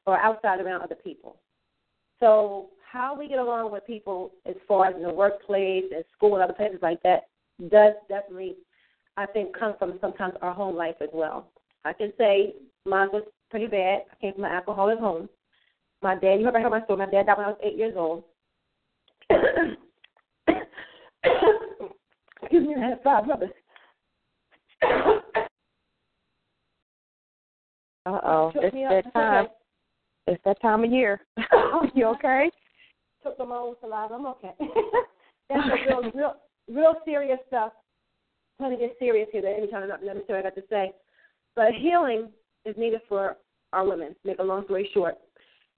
or outside around other people. So how we get along with people as far as in the workplace, at school, and other places like that does definitely, I think, come from sometimes our home life as well. I can say mine was pretty bad. I came from an alcoholic home. My dad, you ever heard my story? My dad died when I was eight years old. Excuse me, I had five brothers. Uh oh, it's that time. It's that time of year. you okay? Took the own saliva. I'm okay. That's real, real, real serious stuff. I'm trying to get serious here. Every time I'm not I got to say, but healing is needed for our women. Make a long story short,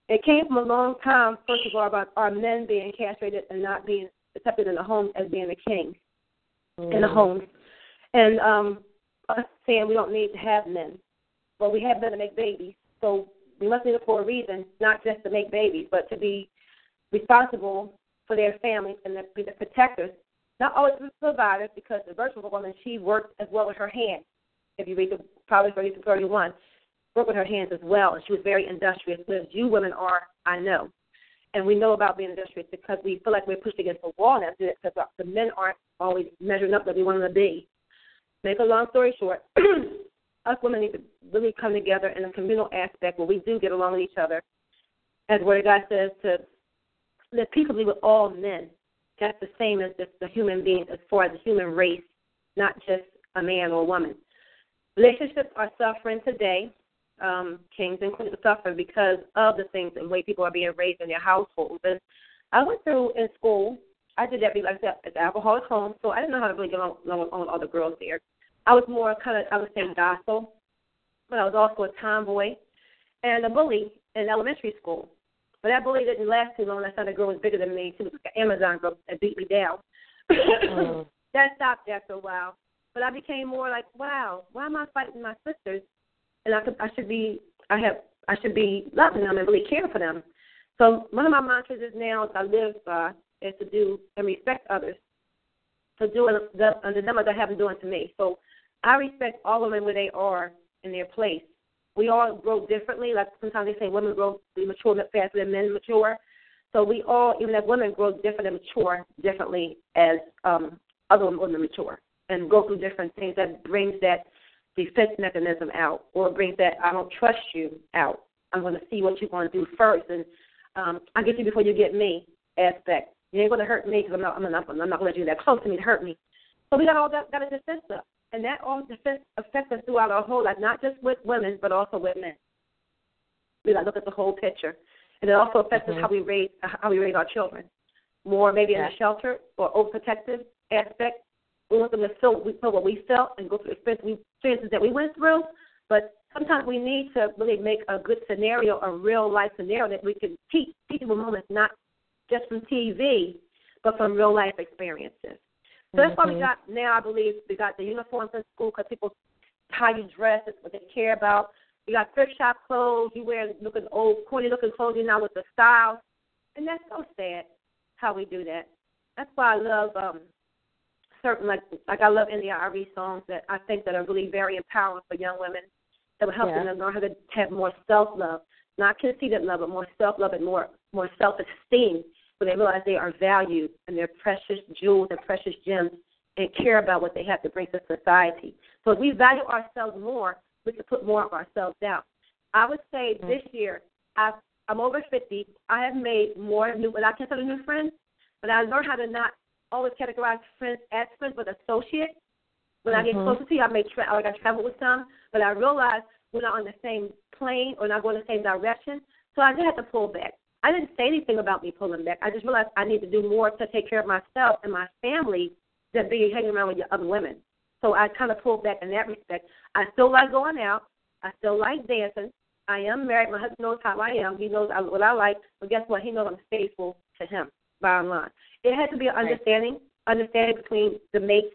it came from a long time. First of all, about our men being castrated and not being accepted in the home as being a king mm. in the home, and um, us saying we don't need to have men, but we have men to make babies. So we must need it for a reason, not just to make babies, but to be responsible for their families and to be the protectors. Not always the providers, because the virtual woman she worked as well with her hands. If you read the Proverbs 30 to 31, worked with her hands as well, and she was very industrious. As you women are, I know, and we know about being industrious because we feel like we're pushed against the wall now because the men aren't always measuring up that we want them to be. Make a long story short, us women need to really come together in a communal aspect where we do get along with each other. As of God says, to live peaceably with all men. That's the same as just the human beings as far as the human race, not just a man or a woman. Relationships are suffering today. Um, kings and queens are suffering because of the things and way people are being raised in their households. And I went through in school. I did that because I said it's alcoholic home, so I didn't know how to really get along, along with other girls there. I was more kind of, I would say, docile, but I was also a tomboy and a bully in elementary school. But that bully didn't last too long. That time the girl was bigger than me. She was like an Amazon girl that beat me down. mm. That stopped after a while. But I became more like, wow, why am I fighting my sisters? And I could, I should be, I have, I should be loving them and really care for them. So one of my mantras is now I live by is to do and respect others to do it the, the dilemma that have them doing to me. So I respect all women where they are in their place. We all grow differently. Like sometimes they say women grow they mature faster than men mature. So we all, even as women, grow different and mature differently as um, other women mature and go through different things that brings that defense mechanism out or brings that I don't trust you out. I'm going to see what you're going to do first, and um, I get you before you get me aspect. You ain't going to hurt me because I'm not, I'm not, I'm not going to let you that close to me to hurt me. So we got all that, got a defense up, and that all affects us throughout our whole life, not just with women, but also with men. We got to look at the whole picture, and it also affects mm-hmm. us how we raise how we raise our children. More maybe in a shelter or overprotective aspect. We want them to feel we feel what we felt and go through experiences that we went through, but sometimes we need to really make a good scenario, a real life scenario that we can teach teachable moments, not just from TV, but from real life experiences. So that's why we Mm-hmm. got now. I believe we got the uniforms in school because people how you dress is what they care about. We got thrift shop clothes. You wear looking old, corny looking clothes you now with the style, and that's so sad how we do that. That's why I love um certain like like I love India Arie songs that I think that are really very empowering for young women that will help Yeah. them learn how to have more self love, not conceited love, but more self love and more more self esteem, where they realize they are valued and they're precious jewels and precious gems and care about what they have to bring to society. So if we value ourselves more, we can put more of ourselves out. I would say this year I've I'm over fifty. I have made more new what I consider new friends, but I learned how to not always categorize friends as friends but associates. When I get Mhm. closer to you, I may tra- like I travel with some, but I realize we're not on the same plane or not going the same direction. So I did have to pull back. I didn't say anything about me pulling back. I just realized I need to do more to take care of myself and my family than be hanging around with your other women. So I kind of pulled back in that respect. I still like going out. I still like dancing. I am married. My husband knows how I am. He knows what I like. But guess what? He knows I'm faithful to him. Bottom line, it has to be an understanding, understanding between the mates,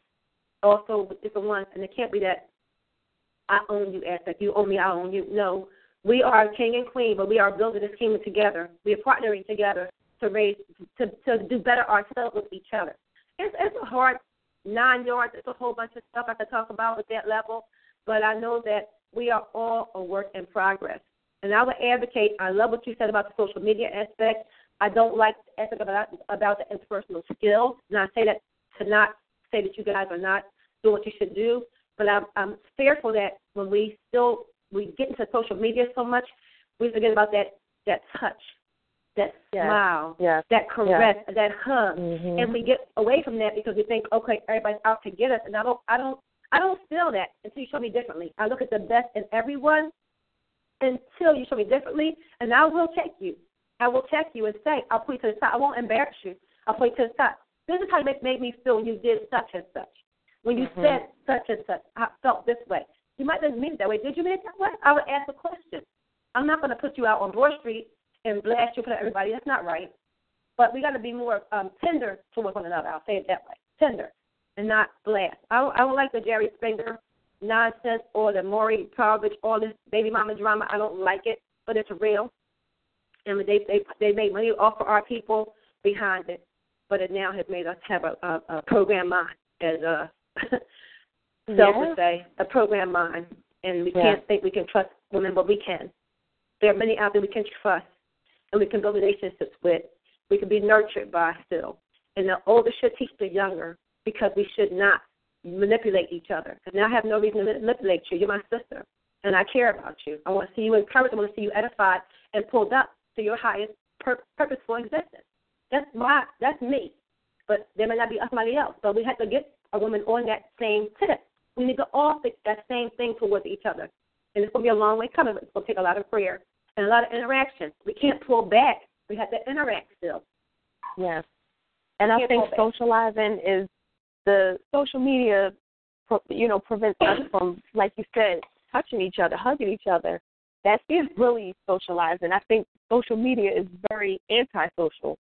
also with different ones, and it can't be that I own you aspect. You own me, I own you. No, we are king and queen, but we are building this kingdom together. We are partnering together to raise to to do better ourselves with each other. It's it's a hard nine yards. It's a whole bunch of stuff I could talk about at that level, but I know that we are all a work in progress. And I would advocate. I love what you said about the social media aspect. I don't like the aspect about about the interpersonal skills. And I say that to not say that you guys are not doing what you should do, but I'm, I'm fearful that when we still we get into social media so much, we forget about that that touch, that Yes. smile, Yes. that caress, that hug, Mhm. and we get away from that because we think, okay, everybody's out to get us, and I don't, I don't, I don't feel that until you show me differently. I look at the best in everyone until you show me differently, and I will check you. I will check you and say, I'll put you to the side. I won't embarrass you. I'll put you to the side. This is how you make, make me feel when you did such and such. When you Mhm. said such and such, I felt this way. You might not mean it that way. Did you mean it that way? I would ask a question. I'm not going to put you out on Broad Street and blast you for everybody. That's not right. But we got to be more um, tender towards one another. I'll say it that way. Tender and not blast. I I don't like the Jerry Springer nonsense or the Maury Povich, all this baby mama drama. I don't like it, but it's real. And they they they make money off of our people behind it, but it now has made us have a, a, a program mind, as uh, Self Yeah. would say, a program mind, and we Yeah. can't think we can trust women, but we can. There are many out there we can trust, and we can build relationships with. We can be nurtured by still, and the older should teach the younger because we should not manipulate each other. And I have no reason to manipulate you. You're my sister, and I care about you. I want to see you encouraged. I want to see you edified and pulled up to your highest pur- purposeful existence. That's my, that's me. But there may not be somebody else. So we have to get a woman on that same tip. We need to all fix that same thing towards each other. And it's going to be a long way coming. but It's going to take a lot of prayer and a lot of interaction. We can't pull back. We have to interact still. Yes. And I think pull back. socializing is the social media, you know, prevents us from, like you said, touching each other, hugging each other. That is really socializing. I think social media is very antisocial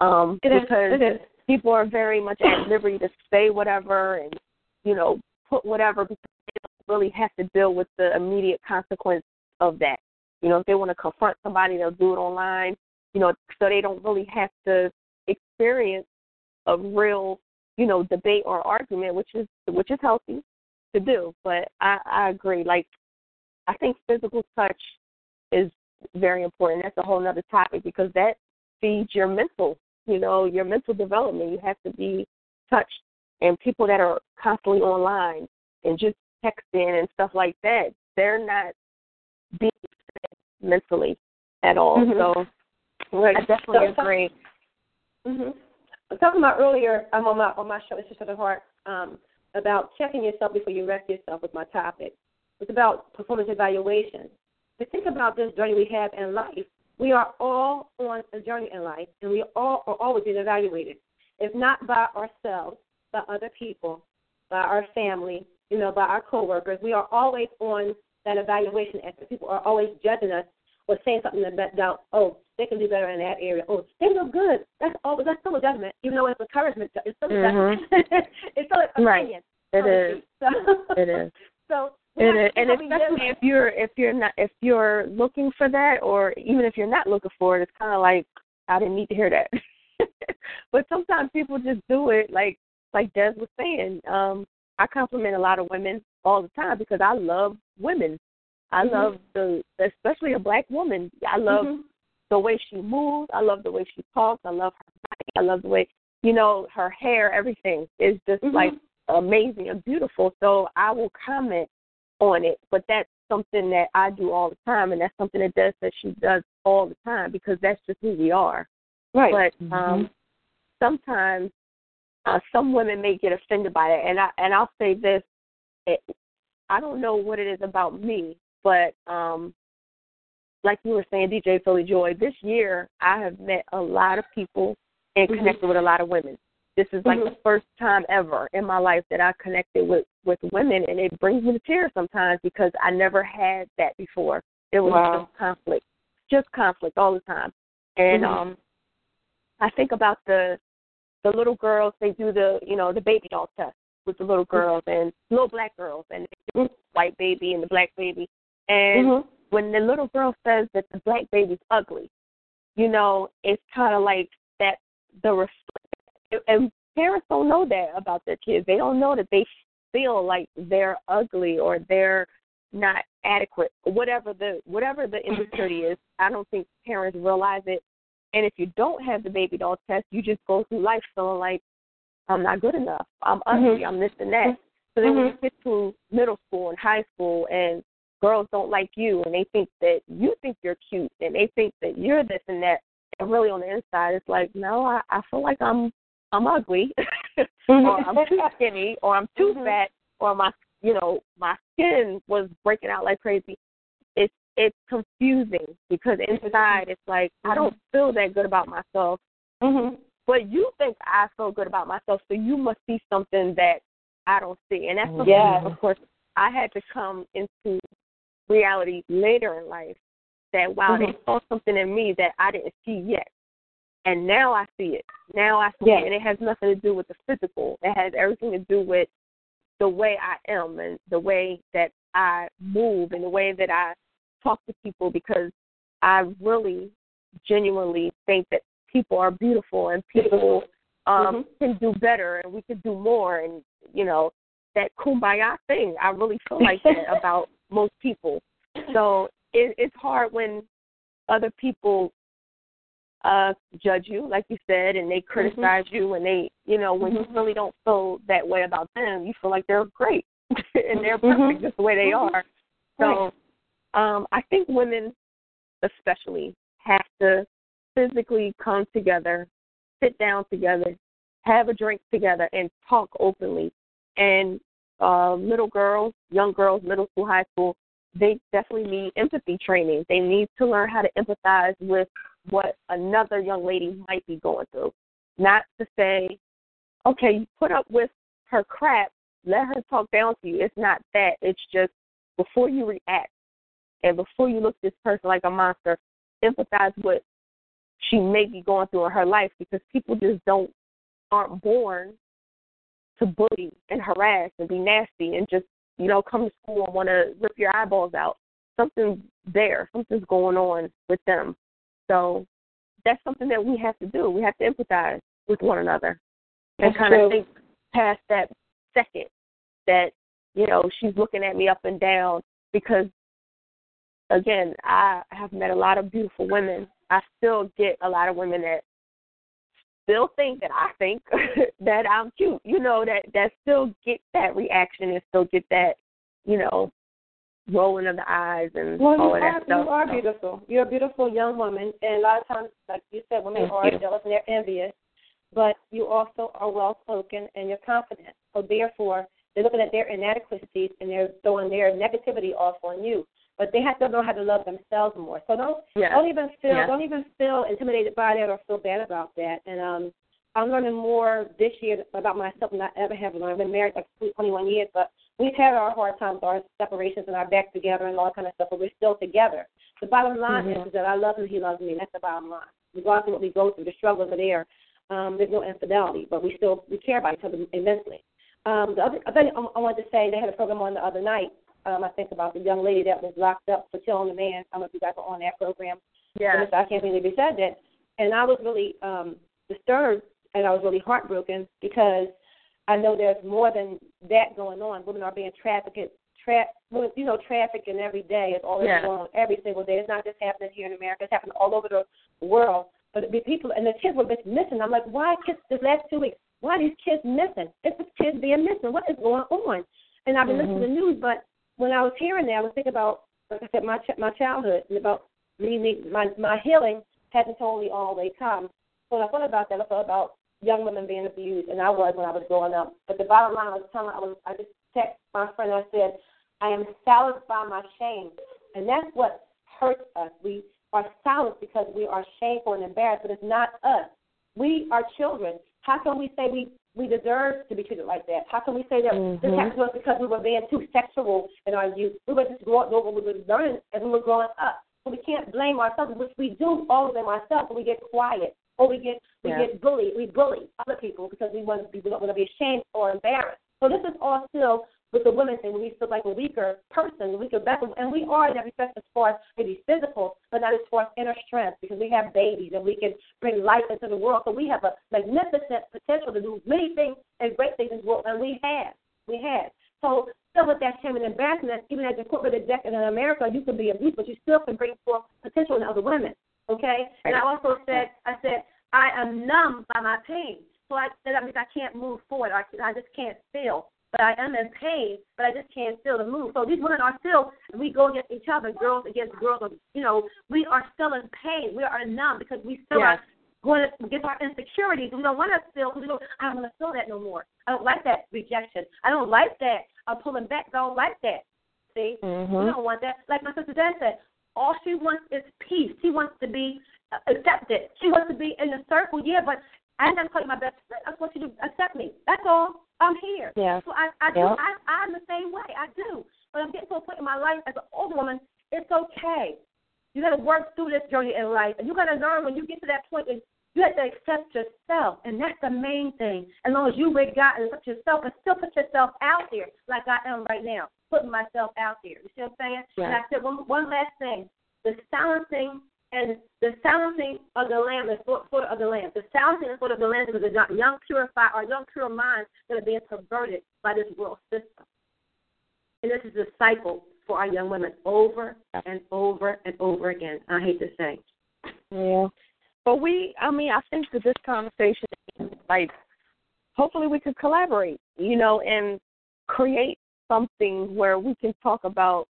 um, It is. because It is. people are very much at liberty to say whatever and, you know, put whatever because they don't really have to deal with the immediate consequence of that. You know, if they want to confront somebody, they'll do it online. You know, so they don't really have to experience a real you know, debate or argument, which is which is healthy to do. But I, I agree. Like I think physical touch is very important. That's a whole other topic because that feeds your mental, you know, your mental development. You have to be touched. And people that are constantly online and just texting and stuff like that, they're not being mentally at all. Mhm. So right. I definitely So- agree. hmm Talking about earlier, I'm on my on my show, it's just the heart, um, about checking yourself before you wreck yourself with my topic. It's about performance evaluation. To think about this journey we have in life, we are all on a journey in life, and we all are always being evaluated. If not by ourselves, by other people, by our family, you know, by our coworkers, we are always on that evaluation. And people are always judging us or saying something about, oh, they can do better in that area. Oh, they look good. That's all. That's still a judgment, even though it's encouragement. It's still a judgment. Mm-hmm. it's still an Right. opinion. It so to is. So, It is. So It is. And see how we especially if you're if you're not if you're looking for that or even if you're not looking for it, it's kinda like I didn't need to hear that. but sometimes people just do it like like Des was saying. Um, I compliment a lot of women all the time because I love women. I Mhm. love the especially a black woman. I love Mhm. the way she moves. I love the way she talks. I love her body. I love the way you know her hair. Everything is just Mhm. like amazing and beautiful. So I will comment on it, but that's something that I do all the time, and that's something that Des says she does all the time because that's just who we are. Right. But um, sometimes uh, some women may get offended by that, and I and I'll say this: it, I don't know what it is about me, but um, like you were saying, DJ Philly Joy, this year I have met a lot of people and Mhm. connected with a lot of women. This is like Mhm. the first time ever in my life that I connected with with women, and it brings me to tears sometimes because I never had that before. It was Wow. just conflict, just conflict all the time. And Mhm. um, I think about the the little girls. They do the you know the baby doll test with the little girls and little black girls, and the white baby and the black baby. And Mhm. when the little girl says that the black baby's ugly, you know, it's kind of like that the ref- and parents don't know that about their kids. They don't know that they feel like they're ugly or they're not adequate. Whatever the whatever the insecurity is, I don't think parents realize it. And if you don't have the baby doll test, you just go through life feeling like I'm not good enough. I'm ugly. Mhm. I'm this and that. So then when you Mhm. get to middle school and high school and girls don't like you and they think that you think you're cute and they think that you're this and that and really on the inside it's like, No, I, I feel like I'm I'm ugly or I'm too skinny or I'm too Mhm. fat or my you know, my skin was breaking out like crazy. It's confusing because inside it's like I don't feel that good about myself. Mhm. But you think I feel good about myself, so you must see something that I don't see. And that's something Yes. of course I had to come into reality later in life that wow, they Mhm. saw something in me that I didn't see yet. And now I see it. Now I see Yes. it. And it has nothing to do with the physical. It has everything to do with the way I am and the way that I move and the way that I talk to people because I really genuinely think that people are beautiful and people um Mhm. can do better and we can do more and you know that kumbaya thing I really feel like that about most people so it, it's hard when other people uh judge you like you said and they criticize you and they you know when you Mhm. really don't feel that way about them you feel like they're great and they're Mhm. perfect just the way they Mhm. are so um i think women especially have to physically come together sit down together have a drink together and talk openly and uh little girls young girls middle school high school they definitely need empathy training they need to learn how to empathize with what another young lady might be going through. Not to say, okay, you put up with her crap, let her talk down to you. It's not that. It's just before you react and before you look at this person like a monster, empathize with she may be going through in her life because people just don't aren't born to bully and harass and be nasty and just, you know, come to school and want to rip your eyeballs out. Something's there. Something's going on with them. So that's something that we have to do. We have to empathize with one another and That's kind true. of think past that second that you know she's looking at me up and down because again I have met a lot of beautiful women. I still get a lot of women that still think that I think that I'm cute. You know that that still get that reaction and still get that you know rolling of the eyes and well, all you of are, that stuff. You are beautiful. You're a beautiful young woman, and a lot of times, like you said, women Thank are you. jealous and they're envious. But you also are well spoken and you're confident. So therefore, they're looking at their inadequacies and they're throwing their negativity off on you. But they have to know how to love themselves more. So don't Yeah. don't even feel Yeah. don't even feel intimidated by that or feel bad about that. And um I'm learning more this year about myself than I ever have learned. I've been married like 21 years, but we've had our hard times, our separations, and our back together, and all that kind of stuff. But we're still together. The bottom line Mhm. is, is that I love him, he loves me. And that's the bottom line. Regardless of what we go through, the struggles are there. Um, there's no infidelity, but we still we care about each other immensely. Um, the other I I wanted to say they had a program on the other night. Um, I think about the young lady that was locked up for killing a man. I don't know if you guys were on that program. Yeah. And I can't believe they said that. And I was really um disturbed and I was really heartbroken because I know there's more than that going on. Women are being trafficked, tra- you know, trafficking every day. It's all Yeah. going on every single day. It's not just happening here in America. It's happening all over the world. But the people and the kids were just missing. I'm like, why kids? This last two weeks, why are these kids missing? It's the kids being missing. What is going on? And I've been listening to the news, but when I was hearing that, I was thinking about, like I said, my my childhood and about me, me my my healing hasn't totally all the way come. So when I thought about that, I thought about young women being abused, and I was when I was growing up. But the bottom line, I was telling, I was, I just text my friend. I said, I am silenced by my shame, and that's what hurts us. We are silenced because we are shameful and embarrassed, but it's not us. We are children. How can we say we we deserve to be treated like that? How can we say that this Mhm. happened to us because we were being too sexual in our youth? We were just growing up what we were learning as we were growing up. So we can't blame ourselves, which we do all of them ourselves, and we get quiet or we get we Yeah. get bullied. We bully other people because we want to be we don't want to be ashamed or embarrassed. So this is all still with the women thing. We feel like a weaker person, a weaker vessel, and we are in every respect as far as maybe physical, but not as far as inner strength because we have babies and we can bring life into the world. So we have a magnificent potential to do many things and great things in the world, and we have, we have. So still with that shame and embarrassment, even as a corporate executive in America, you can be abused, but you still can bring forth potential in other women. Okay? And I also said, I said, I am numb by my pain. So I, that means I can't move forward. I, I just can't feel. But I am in pain, but I just can't feel the move. So these women are still, we go against each other, girls against girls. You know, we are still in pain. We are numb because we still Yes. are going to get our insecurities. We don't want to feel, we don't, I don't want to feel that no more. I don't like that rejection. I don't like that. I'm pulling back. I don't like that. See? Mhm. We don't want that. Like my sister Dan said, all she wants is peace. She wants to be uh, accepted. She wants to be in a circle. Yeah, but I ain't gonna call you my best friend. I just want you to accept me. That's all. I'm here. Yeah. So I, I do. Yeah. I, I'm the same way. I do. But I'm getting to a point in my life as an older woman. It's okay. You got to work through this journey in life, and you got to learn when you get to that point. Is you have to accept yourself, and that's the main thing. As long as you with God and accept yourself, and still put yourself out there, like I am right now, putting myself out there. You see what I'm saying? Yeah. And I said one one last thing: the silencing and the silencing of the lamb is sort, sort of the lamb. The silencing is sort of the lamb because the young purified or young pure minds that are being perverted by this world system. And this is a cycle for our young women over and over and over again. I hate to say. Yeah. But we, I mean, I think that this conversation, like, hopefully we could collaborate, you know, and create something where we can talk about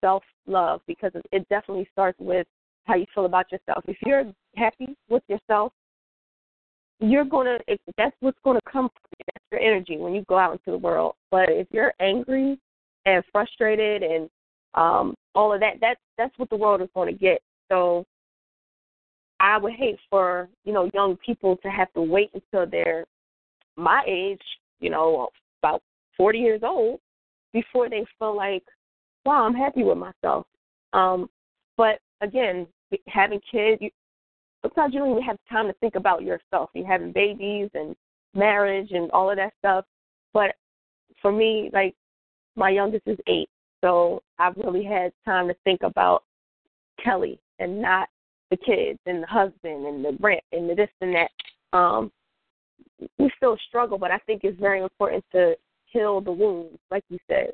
self love because it definitely starts with how you feel about yourself. If you're happy with yourself, you're gonna. If that's what's gonna come from you. That's your energy when you go out into the world. But if you're angry and frustrated and um all of that, that's that's what the world is going to get. So I would hate for you know young people to have to wait until they're my age, you know, about forty years old, before they feel like, wow, I'm happy with myself. Um, but again, having kids, you, sometimes you don't even have time to think about yourself. You're having babies and marriage and all of that stuff. But for me, like my youngest is eight, so I've really had time to think about Kelly and not the kids and the husband and the rent and the this and that. Um, we still struggle, but I think it's very important to heal the wounds, like you said.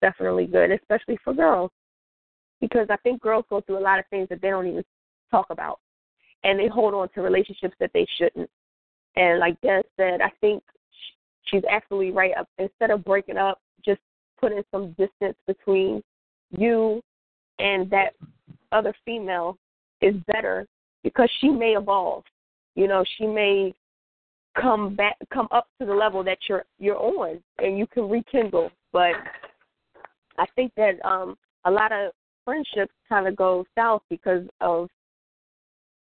Definitely good, especially for girls, because I think girls go through a lot of things that they don't even talk about, and they hold on to relationships that they shouldn't. And like Des said, I think she's absolutely right. Up instead of breaking up, just putting some distance between you and that other female is better because she may evolve. You know, she may come back come up to the level that you're you're on and you can rekindle. But I think that um a lot of friendships kind of go south because of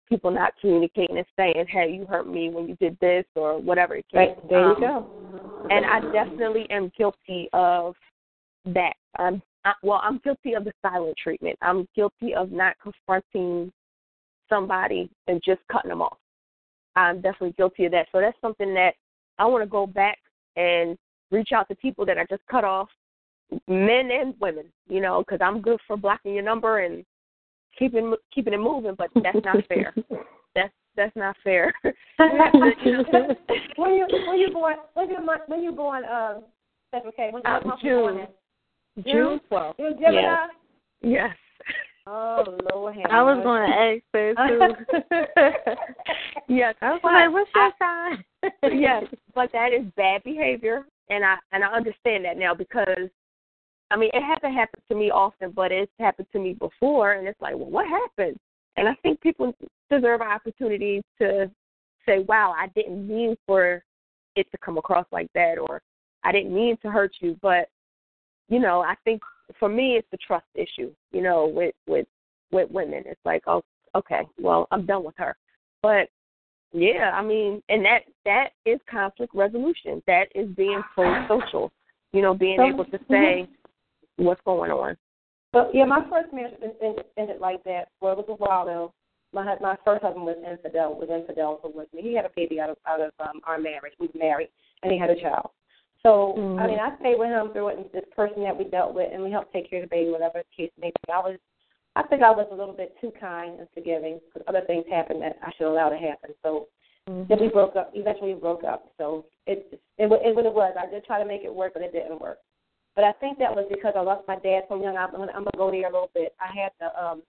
people not communicating and saying, "Hey, you hurt me when you did this" or whatever it Right there you um, go. And I definitely am guilty of that. I'm I, well, I'm guilty of the silent treatment. I'm guilty of not confronting somebody and just cutting them off. I'm definitely guilty of that. So that's something that I want to go back and reach out to people that I just cut off, men and women. You know, because I'm good for blocking your number and keeping keeping it moving, but that's not fair. That's that's not fair. when you when you born when you when you born um Special okay when Uh, what month you June. born in? June 12th. You Gemini? Yes. Yes. Oh Lord, have I was going to ask that too. Yes. I was but like, what's your I- sign? yes, but that is bad behavior, and I and I understand that now because, I mean, it hasn't happened to me often, but it's happened to me before, and it's like, well, what happened? And I think people deserve an opportunity to say, wow, I didn't mean for it to come across like that, or I didn't mean to hurt you, but you know, I think for me, it's the trust issue. You know, with with with women, it's like, oh, okay, well, I'm done with her, but yeah, I mean, and that that is conflict resolution. That is being pro-social. You know, being able to say what's going on. Well, yeah, my first marriage en- en- ended like that. Well, it was a while though. My my first husband was infidel. Was infidel with me. He had a baby out of out of um, our marriage. We were married, and he had a child. So Mhm. I mean, I stayed with him through it, and this person that we dealt with, and we helped take care of the baby, whatever the case may be. I was, I think I was a little bit too kind and forgiving because other things happened that I should allow to happen. So then we broke up. Eventually, we broke up. So it it, it what it was. I did try to make it work, but it didn't work. But I think that was because I lost my dad so young. I'm, gonna- I'm gonna go there a little bit. I had the um,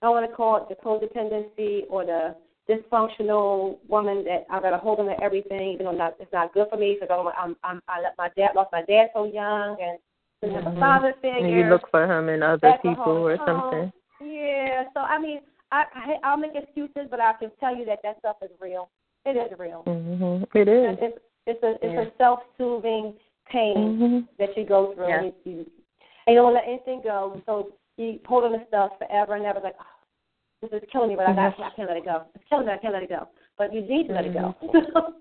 I want to call it the codependency or the dysfunctional woman that I got to hold on to everything. You know, not it's not good for me because I'm, I'm I let my dad lost my dad so young and didn't have a Mhm. father figure. And you look for him in other people or oh, something. Yeah. So I mean, I, I I'll make excuses, but I can tell you that that stuff is real. It is real. hmm It is. It's it's a it's Yeah. a self soothing pain Mhm. that you go through. Yeah. And you, you, you don't let anything go. So you hold on to stuff forever and ever. Like, oh, this is killing me, but I got I can't let it go. It's killing me. I can't let it go. But you need to let it go.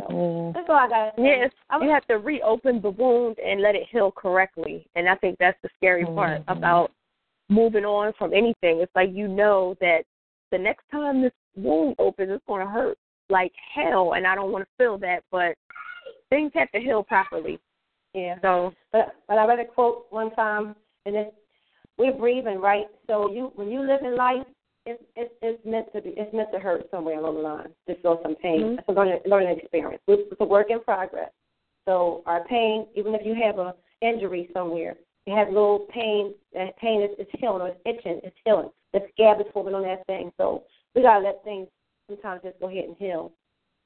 Yeah. That's all I got. Yes, I'm, you have to reopen the wound and let it heal correctly. And I think that's the scary part Mhm. about moving on from anything. It's like you know that the next time this wound opens, it's going to hurt like hell, and I don't want to feel that. But things have to heal properly. Yeah. So, But but I read a quote one time, and it's we're breathing, right? So you when you live in life, it's it's it's meant to be it's meant to hurt somewhere along the line to feel some pain. Mhm. It's a learning learning experience. It's a work in progress. So our pain, even if you have a injury somewhere, you have little pain. That pain is, is healing or it's itching. It's healing. The scab is forming on that thing. So we gotta let things sometimes just go ahead and heal.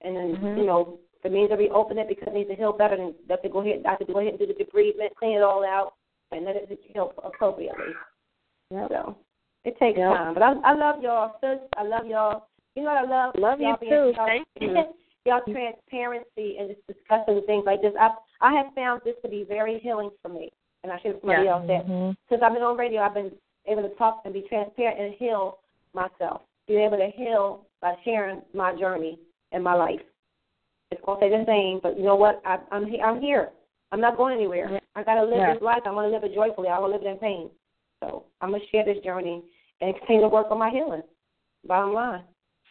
And then Mhm. you know it means that we open it because it needs to heal better, let it go ahead. I have to go ahead and do the debridement, clean it all out, and let it heal appropriately. So it takes Yep. time, but I I love y'all, sis. I love y'all. You know what I love? Love you y'all being, too. Y'all, Thank you. y'all transparency and just discussing things like this. I I have found this to be very healing for me, and I share with somebody Yeah. else that Mhm. since I've been on radio, I've been able to talk and be transparent and heal myself. Being able to heal by sharing my journey and my life. It's gonna stay the same, but you know what? I, I'm he- I'm here. I'm not going anywhere. I gotta live Yeah. this life. I want to live it joyfully. I want to live it in pain. So I'm gonna share this journey and continue to work on my healing. Bottom line.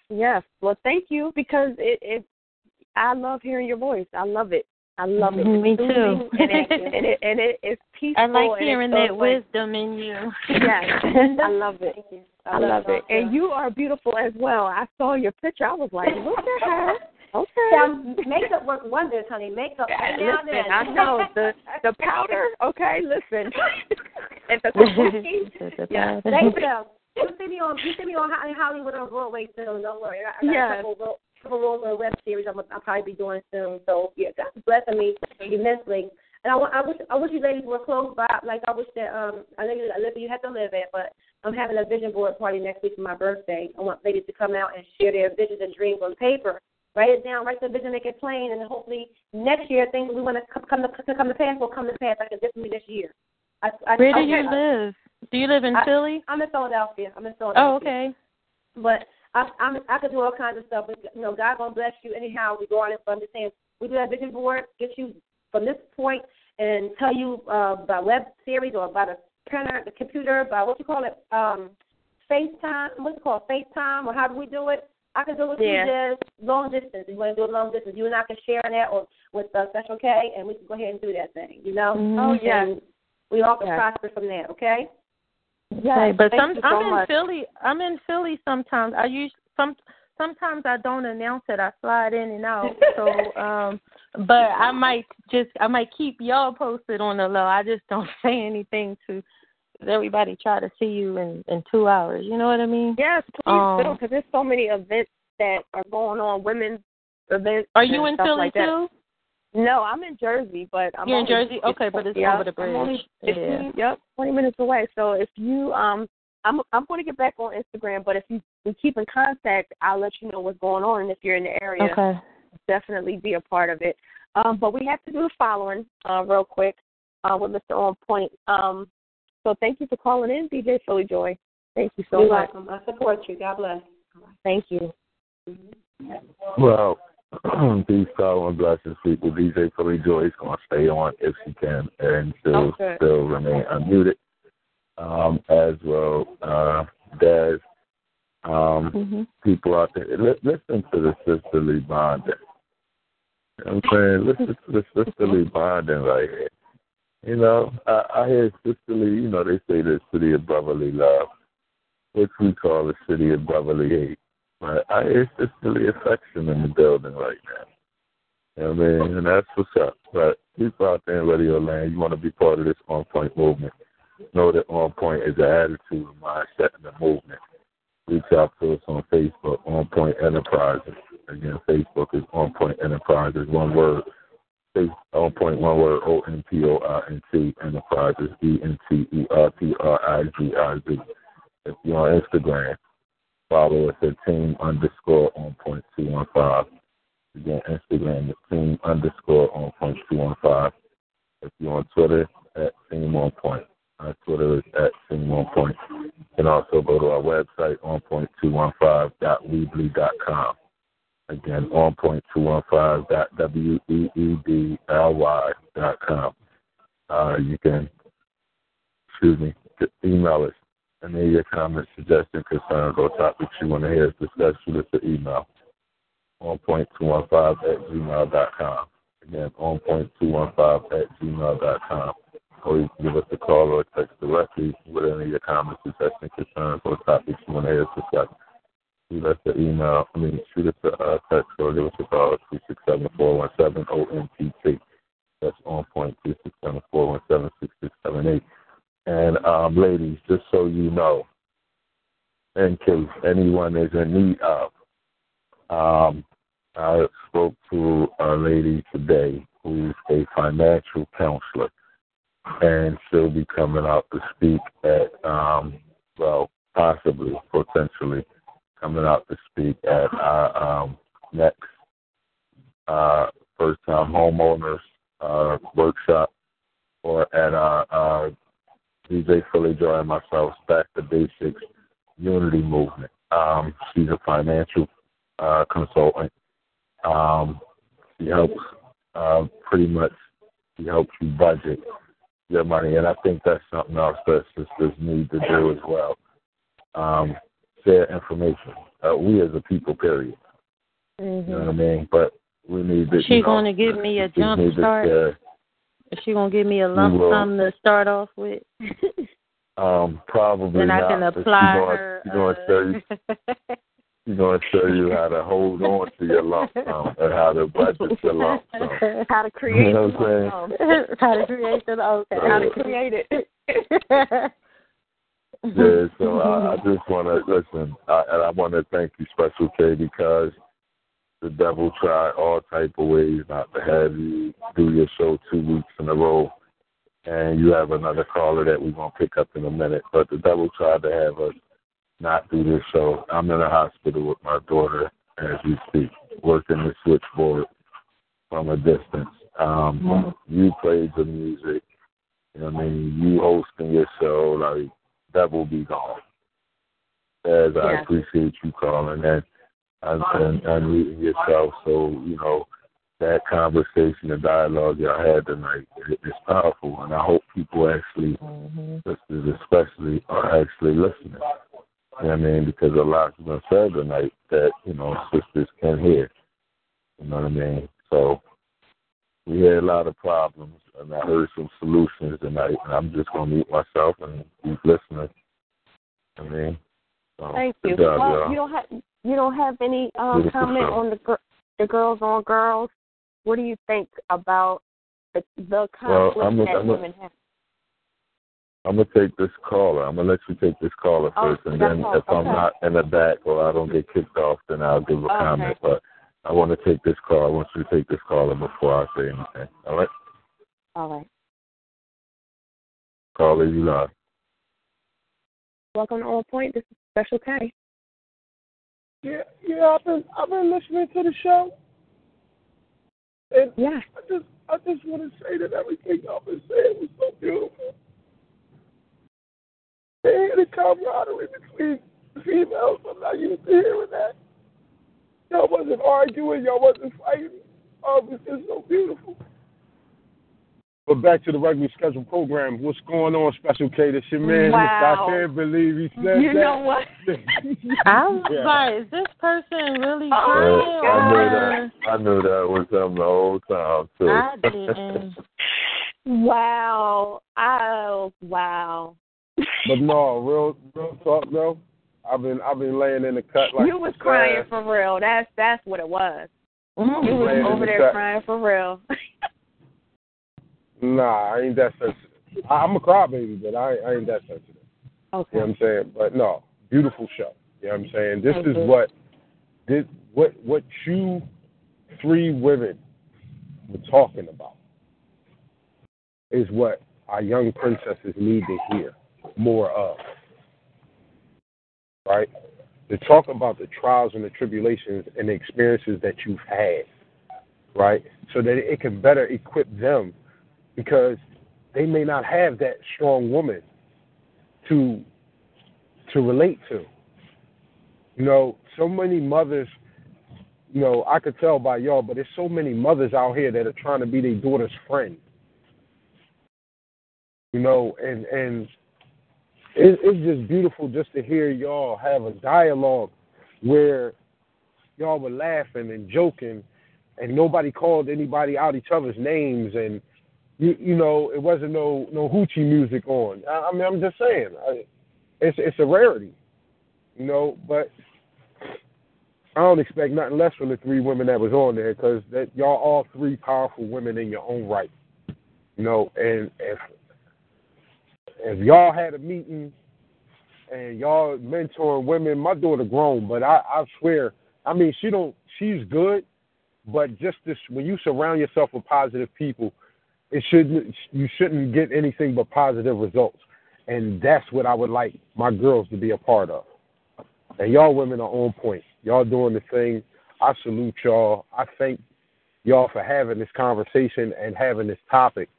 yes. Well, thank you because it, it I love hearing your voice. I love it. I love it. Mhm, me too. and it, and it and it is peaceful. I like hearing that like- wisdom in you. Yes, I love it. Thank you. I love y'all it. And you are beautiful as well. I saw your picture. I was like, look at her. Okay. Now, makeup works wonders, honey. Makeup every now listen, then. I know the the powder. Okay, listen. and the kabuki. Yeah, thank you. You see me on you see me on Ho- Hollywood on Broadway soon. Don't worry. I, I got Yes. a couple ro- couple roller web series I'm I'll probably be doing soon. So yeah, that's blessing me immensely. And I, wa- I wish I wish you ladies were close by. Like I wish that um I know you I live you have to live at, but I'm having a vision board party next week for my birthday. I want ladies to come out and share their visions and dreams on paper. Write it down, write the vision, make it plain, and hopefully next year things we want to come, to come to pass will come to pass like it did for me this year. I, I, Where do you live? Do you live in I- Philly? I'm in Philadelphia. I'm in Philadelphia. Oh, okay. But I, I'm, I could do all kinds of stuff. But you know, God gonna bless you anyhow. We go on it. But I'm just saying, we do that vision board, get you from this point, and tell you uh, about web series or about a printer, the computer, about what you call it, um, FaceTime. What's it called, FaceTime, or how do we do it? I can do it Yeah. through this long distance. You want to do it long distance? You and I can share that, or with uh, Special K, and we can go ahead and do that thing. You know? Mhm. Oh, yeah. And we all can Yes. prosper from that. Okay? Okay, but thank some so I'm in much. Philly. I'm in Philly sometimes. I use some sometimes I don't announce it. I slide in and out. So, um, but I might just I might keep y'all posted on the low. I just don't say anything to everybody. Try to see you in in two hours. You know what I mean? Yes, please Um, do, because there's so many events that are going on, women's events. Are you in Philly like too? No, I'm in Jersey, but I'm You're in Jersey? Okay, but it's yeah, over the I'm only bridge. 15, Yep, 20 minutes away. So if you, um, I'm I'm going to get back on Instagram, but if you we keep in contact, I'll let you know what's going on, and if you're in the area, Okay. definitely be a part of it. Um, but we have to do the following uh, real quick uh, with Mr. On Point. Um, so thank you for calling in, DJ Philly Joy. Thank you so You're much. welcome. I support you. God bless. Thank you. Well, these power and blessings people. DJ Philly Joy is going to stay on if she can and still Okay. still remain unmuted. Um, as well, uh, Daz, um, Mhm. people out there, li- listen to the sisterly bonding. You know I'm saying? Listen to the sisterly bonding right here. You know, I, I hear sisterly, you know, they say the city of brotherly love, which we call the city of brotherly hate. But I hear sisterly affection in the building right now. You know what I mean? And that's what's up. But people out there in radio land, you want to be part of this on point movement. Know that on point is an attitude, mindset, and a movement. Reach out to us on Facebook, On Point Enterprises. Again, Facebook is On Point Enterprises, one word. On Point, one word, O N P O I N T Enterprises, E N T E R P R I G I Z. If you're on Instagram, follow us at team underscore on point two one five. Again, Instagram is team underscore on point two one five. If you're on Twitter, at team on point. Our Twitter is at team on point. You can also go to our website, onpoint215.weebly.com. Again, onpoint215.weebly.com. Uh, you can, excuse me, email us any of your comments, suggestions, concerns, or topics you want to hear us discuss, shoot us an email. onpoint215 at gmail.com. Again, onpoint215 at gmail.com. Or you can give us a call or text directly with any of your comments, suggestions, concerns, or topics you want to hear us discuss. Shoot us an email, I mean, shoot us a uh, text or give us a call at 267 OMPT. That's on point, 267 And um, ladies, just so you know, in case anyone is in need of, um, I spoke to a lady today who's a financial counselor, and she'll be coming out to speak at, um, well, possibly, potentially, coming out to speak at our um, next uh, first-time homeowners uh, workshop or at our uh, DJ Philly Joy and myself, Back to Basics Unity Movement. Um, she's a financial uh, consultant. Um, she helps uh, pretty much, she helps you budget your money. And I think that's something else that sisters need to do as well. Um, share information. Uh, we as a people, period. You know what I mean? But we need to. She you know, gonna give me a jump need to start? Is she gonna give me a lump sum to start off with? Um, probably then I not. can but she apply gonna- her. she gonna tell you. uh, She's gonna show you how to hold on to your lump sum and how to budget your lump sum. How to create You know what I'm the saying? How to create the okay. How to create it. Yeah, so I, I just want to listen, I, and I want to thank you, Special K, because the devil tried all type of ways not to have you do your show two weeks in a row, and you have another caller that we're gonna pick up in a minute. But the devil tried to have us not do this show. I'm in a hospital with my daughter as we speak, working the switchboard from a distance. Um, you played the music. You know what I mean? You hosting your show, like that will be gone. As I appreciate you calling and and, and, and yourself, so you know that conversation and dialogue y'all had tonight it, it's powerful, and I hope people actually, mm-hmm. sisters especially, are actually listening. You know what I mean? Because a lot's been said tonight that you know sisters can hear. You know what I mean? So we had a lot of problems, and I heard some solutions tonight. And I'm just gonna mute myself and keep listening. I mean, Thank you. job, well, y'all. you don't have you don't have any um, comment on the gir- the girls on girls. What do you think about the the conflict I'm a- that I'm a- women have? I'm gonna take this caller. I'm gonna let you take this caller Oh, first, and then if I'm not in the back or I don't get kicked off, then I'll give a Okay. comment. But I want to take this call. I want you to take this caller before I say anything. All right, All right. caller, you live. Welcome to On Point. This is Special K. Yeah, yeah, I've been I've been listening to the show. And yeah. I just I just want to say that everything y'all been saying was so beautiful. And the camaraderie between females, I'm not used to hearing that. Y'all wasn't arguing, y'all wasn't fighting. Oh, it was just so beautiful. But back to the regularly scheduled program. What's going on, Special K? This your man. Wow. I can't believe he said You that. know what? I was Yeah. like, is this person really Uh, crying? I knew that. I knew that was him the whole time too. I didn't. Wow. Oh wow. But no, real real talk though. I've been I've been laying in the cut like you was crying sad- for real. That's that's what it was. Mm-hmm. You was over the there cut. crying for real. Nah, I ain't that sensitive. I, I'm a crybaby, but I, I ain't that sensitive. Okay. You know what I'm saying? But no, beautiful show. You know what I'm saying? This Thank is you. what this what what you three women were talking about is what our young princesses need to hear more of. Right? To talk about the trials and the tribulations and the experiences that you've had. Right? So that it can better equip them because they may not have that strong woman to to relate to. You know, so many mothers, you know, I could tell by y'all, but there's so many mothers out here that are trying to be their daughter's friend. You know, and and it, it's just beautiful just to hear y'all have a dialogue where y'all were laughing and joking, and nobody called anybody out each other's names, and you you know it wasn't no no hoochie music on. I, I mean, I'm just saying, I, it's it's a rarity, you know. But I don't expect nothing less from the three women that was on there because that y'all all three powerful women in your own right, you know. And if if y'all had a meeting and y'all mentoring women, my daughter grown, but I I swear, I mean she don't she's good, but just this when you surround yourself with positive people, it shouldn't you shouldn't get anything but positive results. And that's what I would like my girls to be a part of. And y'all women are on point. Y'all doing the thing. I salute y'all. I thank y'all for having this conversation and having this topic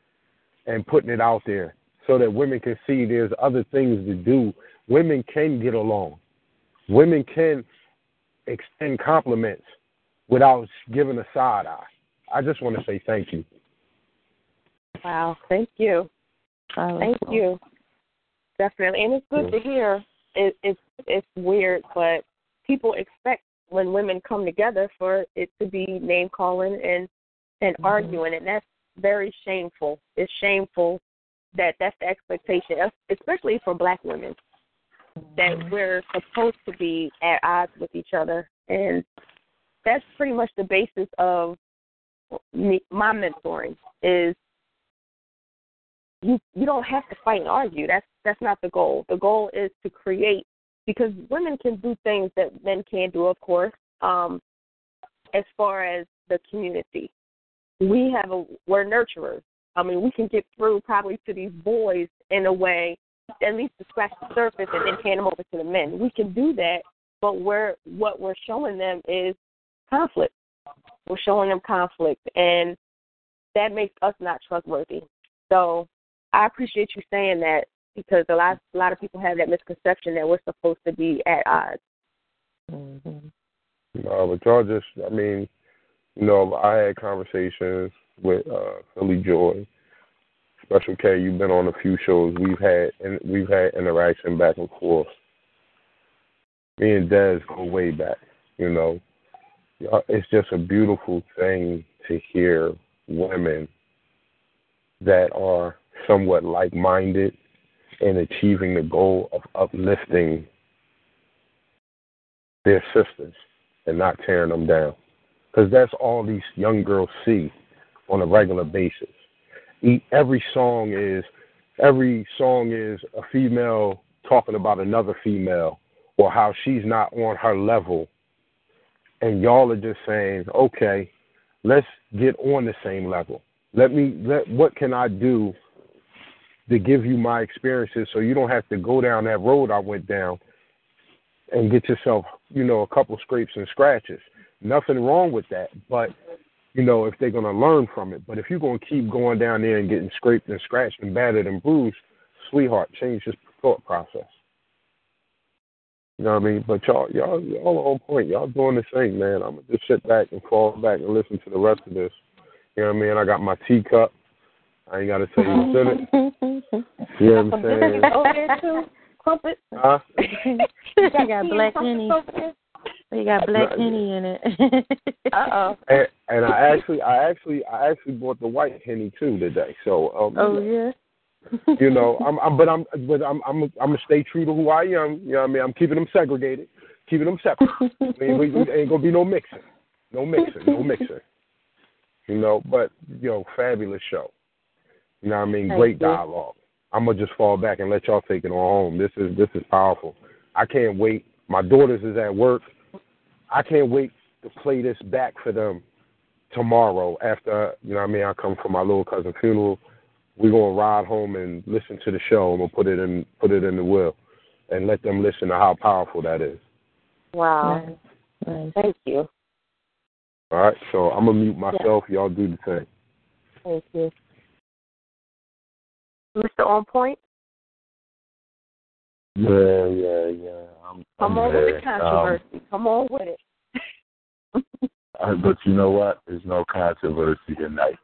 and putting it out there so that women can see there's other things to do. Women can get along. Women can extend compliments without giving a side eye. I just want to say thank you. Wow. Thank you. Thank you. Definitely, and it's good to hear. It, it's it's weird, but people expect when women come together for it to be name calling and and mm-hmm. arguing, and that's very shameful. It's shameful that that's the expectation, especially for Black women. that we're supposed to be at odds with each other, and that's pretty much the basis of me, my mentoring. Is you you don't have to fight and argue. That's that's not the goal. The goal is to create because women can do things that men can't do, of course. Um, as far as the community, we have a we're nurturers. I mean, we can get through probably to these boys in a way, at least to scratch the surface and then hand them over to the men. We can do that, but we're what we're showing them is conflict. We're showing them conflict, and that makes us not trustworthy. So I appreciate you saying that because a lot a lot of people have that misconception that we're supposed to be at odds. Mm-hmm. No, but y'all just I mean, you know, I had conversations with uh Philly Joy. Special K, you've been on a few shows. We've had and we've had interaction back and forth. Me and Des go way back, you know. It's just a beautiful thing to hear women that are somewhat like minded in achieving the goal of uplifting their sisters and not tearing them down. Because that's all these young girls see on a regular basis. Every song is every song is a female talking about another female or how she's not on her level and y'all are just saying, okay, let's get on the same level. Let me let what can I do to give you my experiences so you don't have to go down that road I went down and get yourself, you know, a couple scrapes and scratches. Nothing wrong with that, but you know, if they're going to learn from it. But if you're going to keep going down there and getting scraped and scratched and battered and bruised, sweetheart, change your thought process. You know what I mean? But y'all, y'all, y'all are on point. Y'all doing the same, man. I'm gonna just sit back and fall back and listen to the rest of this. You know what I mean? I got my teacup. I ain't got to tell you what's in it. You know what I'm saying? Over there too, crumpet. Huh? you got black henny. You got black henny in it. uh oh. And, and I actually, I actually, I actually bought the white henny too today. So. Um, oh yeah you know, I'm, I'm, but I'm, but I'm, I'm, I'm gonna stay true to who I am. You know what I mean? I'm keeping them segregated, keeping them separate. I mean, we, we ain't gonna be no mixing, no mixing, no mixing. You know, but yo, know, fabulous show. You know what I mean? Thank Great you. dialogue. I'm gonna just fall back and let y'all take it on home. This is this is powerful. I can't wait. My daughters is at work. I can't wait to play this back for them tomorrow after you know what I mean I come from my little cousin funeral we're gonna ride home and listen to the show and we'll put it in put it in the will and let them listen to how powerful that is. Wow. Thank you. All right, so I'm gonna mute myself. Y'all do the same. Thank you. Mr. On Point, Yeah, yeah, yeah. I'm, come I'm on there. with the controversy. come on with it. Um, but you know what? There's no controversy tonight.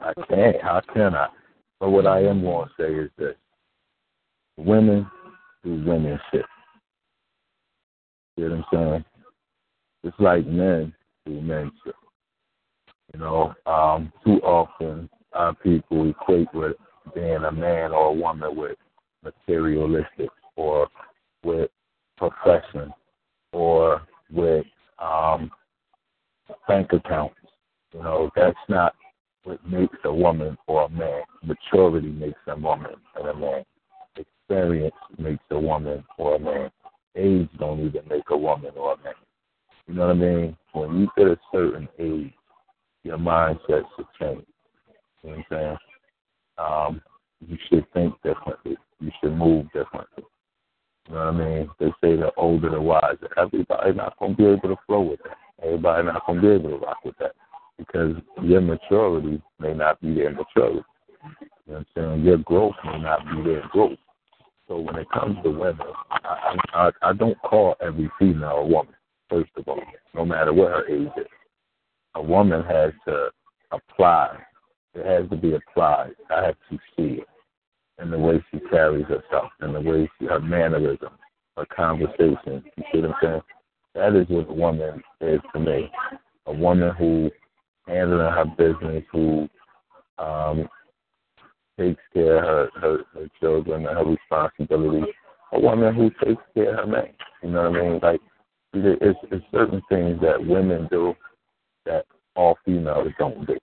I can't. How can I? But what I am going to say is this: women do women shit. You know what I'm saying? It's like men do men shit. You know, um, too often our people equate with being a man or a woman with materialistic or with profession or with um, bank accounts. You know, that's not what makes a woman or a man. Maturity makes a woman and a man. Experience makes a woman or a man. Age don't even make a woman or a man. You know what I mean? When you hit a certain age, your mindset should change. You know what I'm saying? Um, you should think differently. You should move differently. Know what I mean? They say the older the wiser. Everybody's not gonna be able to flow with that. Everybody not gonna be able to rock with that because your maturity may not be their maturity. You know what I'm saying? Your growth may not be their growth. So when it comes to women, I, I, I don't call every female a woman. First of all, no matter what her age is, a woman has to apply. It has to be applied. I have to see it in the way she carries herself, in the way she, her mannerism, her conversation. You see what I'm saying? That is what a woman is to me. A woman who handling her business, who um, takes care of her, her, her children and her responsibilities, a woman who takes care of her man. You know what I mean? Like it's, it's certain things that women do that all females don't do.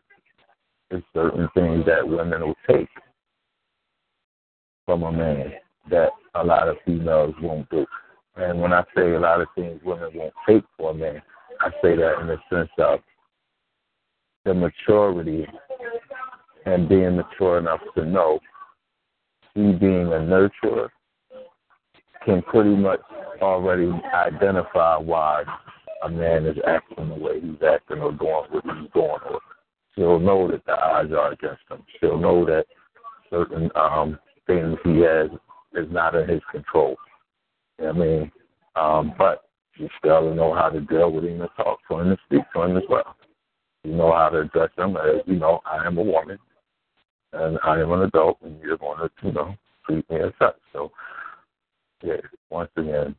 There's certain things that women will take from a man that a lot of females won't do. And when I say a lot of things women won't take for a man, I say that in the sense of the maturity and being mature enough to know he being a nurturer can pretty much already identify why a man is acting the way he's acting or doing what he's doing. Or she'll know that the odds are against him. She'll know that certain um, things he has is not in his control. You know I mean? Um, but you still know how to deal with him and talk to him and speak to him as well. You know how to address him as, you know, I am a woman and I am an adult and you're going to, you know, treat me as such. So, yeah, once again,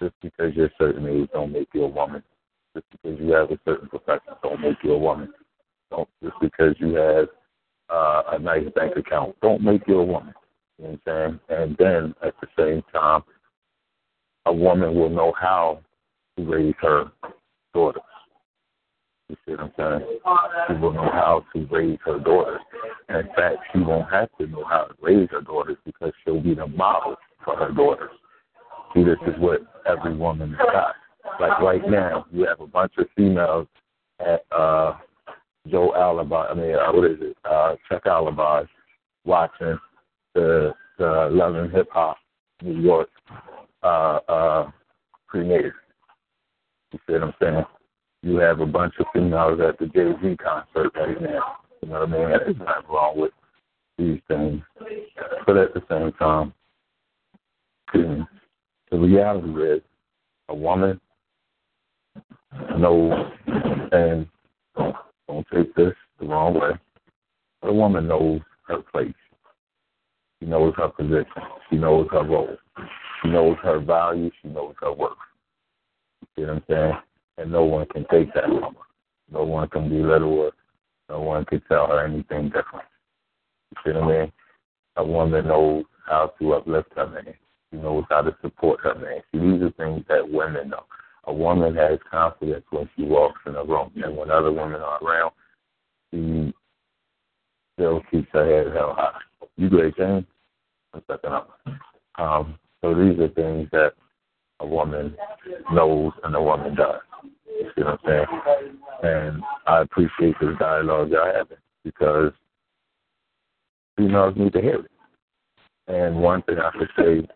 just because you're a certain age don't make you a woman. Just because you have a certain profession don't make you a woman. Don't just because you have uh, a nice bank account don't make you a woman. You know what I'm saying? And then at the same time, a woman will know how to raise her daughters. You see what I'm saying? She will know how to raise her daughters. And in fact, she won't have to know how to raise her daughters because she'll be the model for her daughters. See, this is what every woman has got. Like right now, you have a bunch of females at uh Joe Alibi. I mean, uh, what is it? Uh, Chuck Alibi watching the the Love and Hip Hop New York uh, uh, premiere. You see what I'm saying? You have a bunch of females at the Jay Z concert right now. You know what I mean? There's nothing wrong with these things, but at the same time, the reality is a woman knows, and don't, take this the wrong way, but a woman knows her place. She knows her position. She knows her role. She knows her value. She knows her worth. You see what I'm saying? And no one can take that from her. No one can belittle her. No one can tell her anything different. You see what I mean? A woman knows how to uplift her man. She knows how to support her man. See, these are things that women know. A woman has confidence when she walks in a room, and when other women are around, she still keeps her head held high. You great, James? One second up. Um, so these are things that a woman knows and a woman does. You see what I'm saying? And I appreciate this dialogue y'all having because females need to hear it. And one thing I could say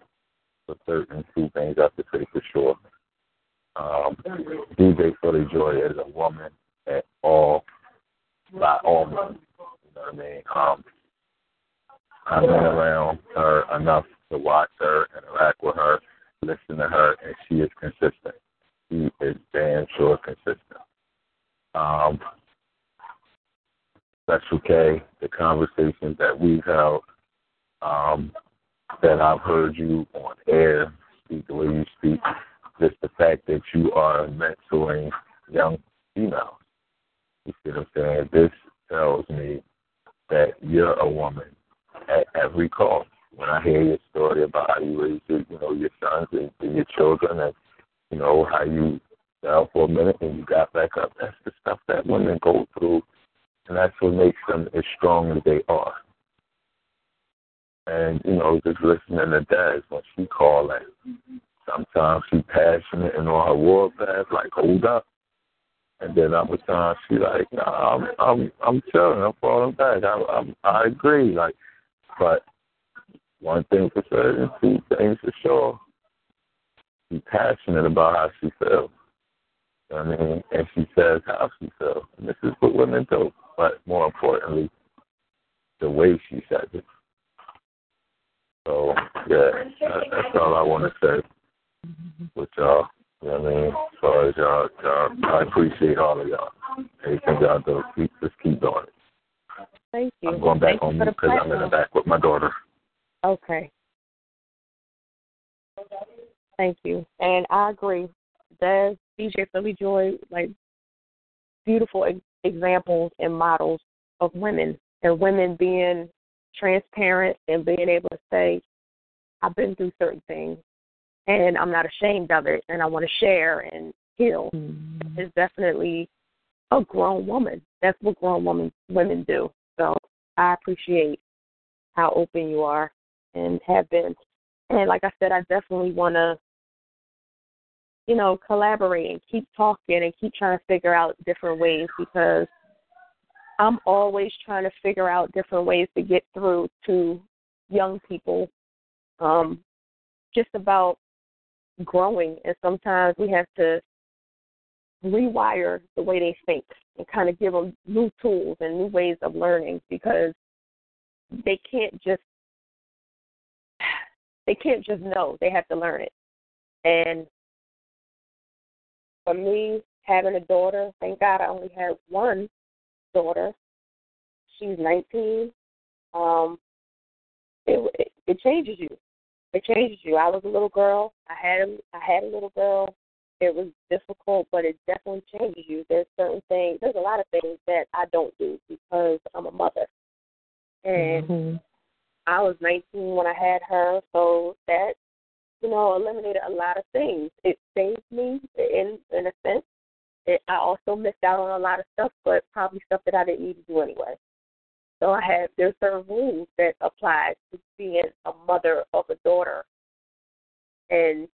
for certain, two things I could say for sure. Um, DJ Philly Joy is a woman at all, by all means. You know what I mean? Um, I've been around her enough to watch her, interact with her, listen to her, and she is consistent. She is damn sure consistent. Um, Special K, the conversations that we've held, um, that I've heard you on air speak the way you speak, just the fact that you are mentoring young females. You see what I'm saying? This tells me that you're a woman at every cost. When I hear your story about how you raised you know, your sons and, and your children and, you know, how you fell for a minute and you got back up, that's the stuff that women go through and that's what makes them as strong as they are. And, you know, just listening to Daz when she called like sometimes she passionate and on her warpath, like, hold up. And then other times she like, nah, I'm I'm I'm chilling, I'm falling back. I I'm, I agree. Like but one thing for certain, two things for sure. She's passionate about how she feels. You know what I mean? And she says how she feels. And this is what women do. But more importantly, the way she says it. So yeah, that, that's all I want to say with y'all. You know what I mean? As far as y'all, y'all, I appreciate all of y'all. Anything y'all do, keep just keep doing it. Thank you. I'm going back Thank on you mute for the because I'm in the back with my daughter. Okay. Thank you. And I agree. There's DJ Philly Joy, like beautiful examples and models of women and women being transparent and being able to say, I've been through certain things, and I'm not ashamed of it, and I want to share and heal. Mm-hmm. Is definitely a grown woman. That's what grown women women do. So I appreciate how open you are and have been. And like I said, I definitely want to, you know, collaborate and keep talking and keep trying to figure out different ways because I'm always trying to figure out different ways to get through to young people. Um, just about growing, and sometimes we have to rewire the way they think and kind of give them new tools and new ways of learning because they can't just they can't just know they have to learn it. And for me having a daughter thank god i only have one daughter. She's 19 um it it, it changes you it changes you i was a little girl i had a, i had a little girl it was difficult, but it definitely changes you. There's certain things, there's a lot of things that I don't do because I'm a mother. And mm-hmm. I was 19 when I had her, so that, you know, eliminated a lot of things. It saved me in in a sense. It, I also missed out on a lot of stuff, but probably stuff that I didn't need to do anyway. So I had there's certain rules that apply to being a mother of a daughter, and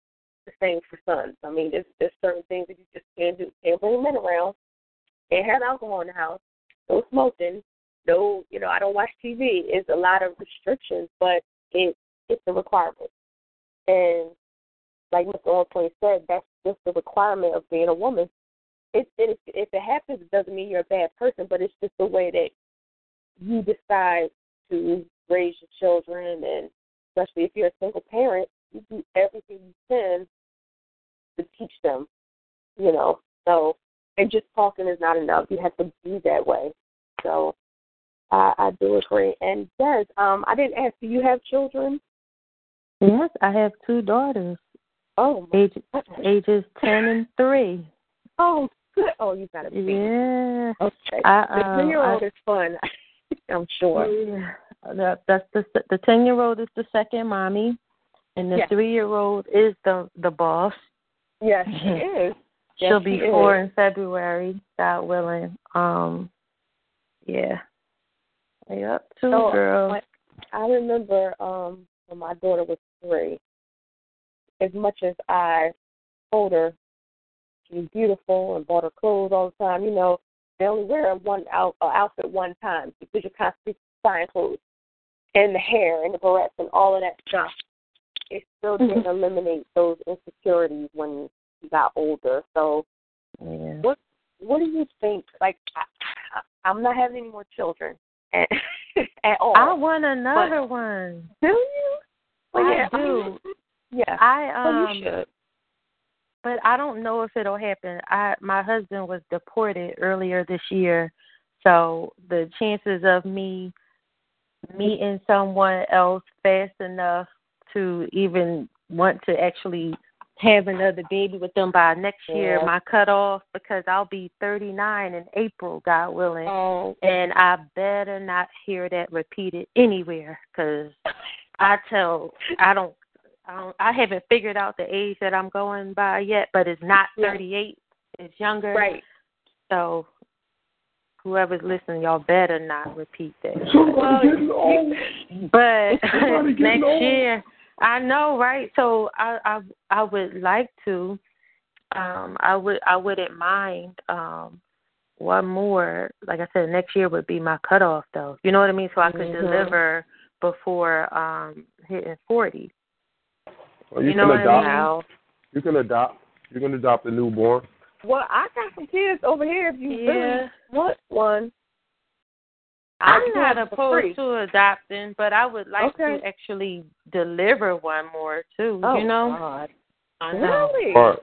the same for sons. I mean, there's there's certain things that you just can't do. Can't bring men around. Can't have alcohol in the house. No smoking. No, you know, I don't watch TV. It's a lot of restrictions, but it it's a requirement. And like Mr. On Point said, that's just the requirement of being a woman. It, it if it happens, it doesn't mean you're a bad person, but it's just the way that you decide to raise your children, and especially if you're a single parent, you do everything you can to teach them, you know. So, and just talking is not enough. You have to be that way. So, I, I do agree. And Des, um, I didn't ask. Do you have children? Yes, I have two daughters. Oh, Age, ages ten and three. Oh, good. Oh, you got a baby. Yeah. Okay. I, the um, ten-year-old I- is fun. I'm sure. Yeah. That, that's the the ten year old is the second mommy, and the Yes. three year old is the the boss. Yes, she is. Yes, She'll be she four is. in February, God willing. Um, yeah. Yep, two So, girls. I, I remember um when my daughter was three. As much as I told her she was beautiful and bought her clothes all the time, you know, they only wear one out uh, outfit one time because you're constantly buying clothes and the hair and the barrettes and all of that stuff. It still didn't eliminate those insecurities when she got older. So, Yeah. what what do you think? Like, I, I, I'm not having any more children at, at all. I want another one. Do you? Well, I yeah, I do. mean, yeah. I um you should. But I don't know if it'll happen. I my husband was deported earlier this year, so the chances of me meeting someone else fast enough to even want to actually have another baby with them by next year, Yeah. my cutoff because I'll be 39 in April, God willing, Oh, and I better not hear that repeated anywhere because I tell I don't I don't I haven't figured out the age that I'm going by yet, but it's not Yeah. 38. It's younger. right. So whoever's listening, y'all better not repeat that. Somebody. But next old. year, I know, right? So I I I would like to. Um, I would I wouldn't mind. Um, one more, like I said, next year would be my cutoff, though. You know what I mean? So I could Mhm. deliver before um hitting forty. Well, you, You know can what I adopt. mean? You can adopt. You can adopt a newborn. Well, I got some kids over here. If you Yeah. really want one, I'm I can not have it for free. opposed to adopting, but I would like Okay. to actually deliver one more too. oh you know? God. I know. Really? Part.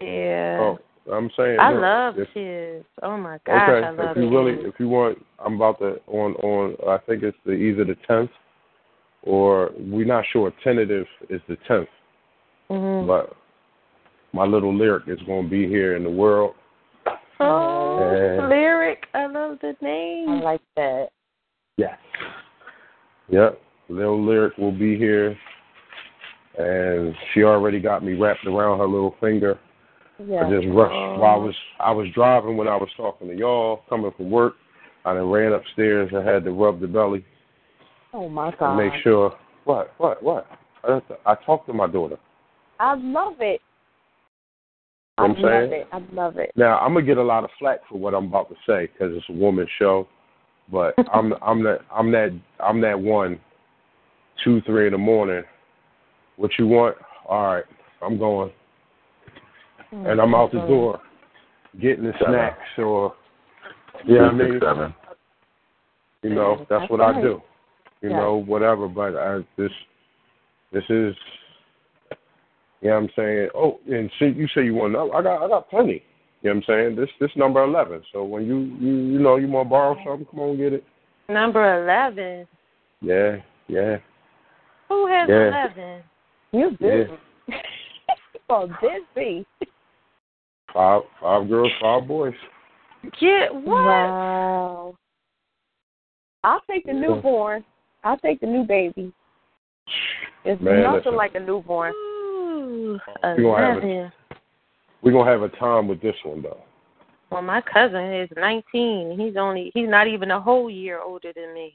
Yeah. Oh, I'm saying. I look, love if, kids. Oh my gosh, Okay, I love if you kids. really, if you want, I'm about to on on. I think it's the either the tenth, or we're not sure. Tentative is the tenth, Mhm. but my little lyric is going to be here in the world. Oh, And- lyric. I love the name. I like that. Yes. Yep. Little lyric will be here and she already got me wrapped around her little finger. Yeah. I just rushed while I was I was driving when I was talking to y'all, coming from work. I then ran upstairs and had to rub the belly Oh my to God. make sure. What? What? What? I, I talked to my daughter. I love it. You I know what I'm love saying? it. I love it. Now I'm gonna get a lot of flack for what I'm about to say because it's a woman's show, but I'm I'm that I'm that I'm that one, two three in the morning. What you want? All right, I'm going, oh, and I'm out the door, getting the Seven. snacks or, yeah, I mean, seven. you know that's, That's what right. I do, you Yeah. know whatever. But I this this is, yeah, I'm saying. Oh, and see, you say you want to know? I got I got plenty. You know what I'm saying? This this number eleven. So when you you you know you want to borrow something, come on get it. Number eleven. Yeah, yeah, Who has Yeah. eleven? You yeah. busy. oh, busy. Five five girls, five boys. Get what? Wow. I'll take the newborn. I'll take the new baby. It's Man, nothing listen. like a newborn. Ooh, We gonna have eleven. We're gonna have a time with this one though. Well, my cousin is nineteen. He's only he's not even a whole year older than me.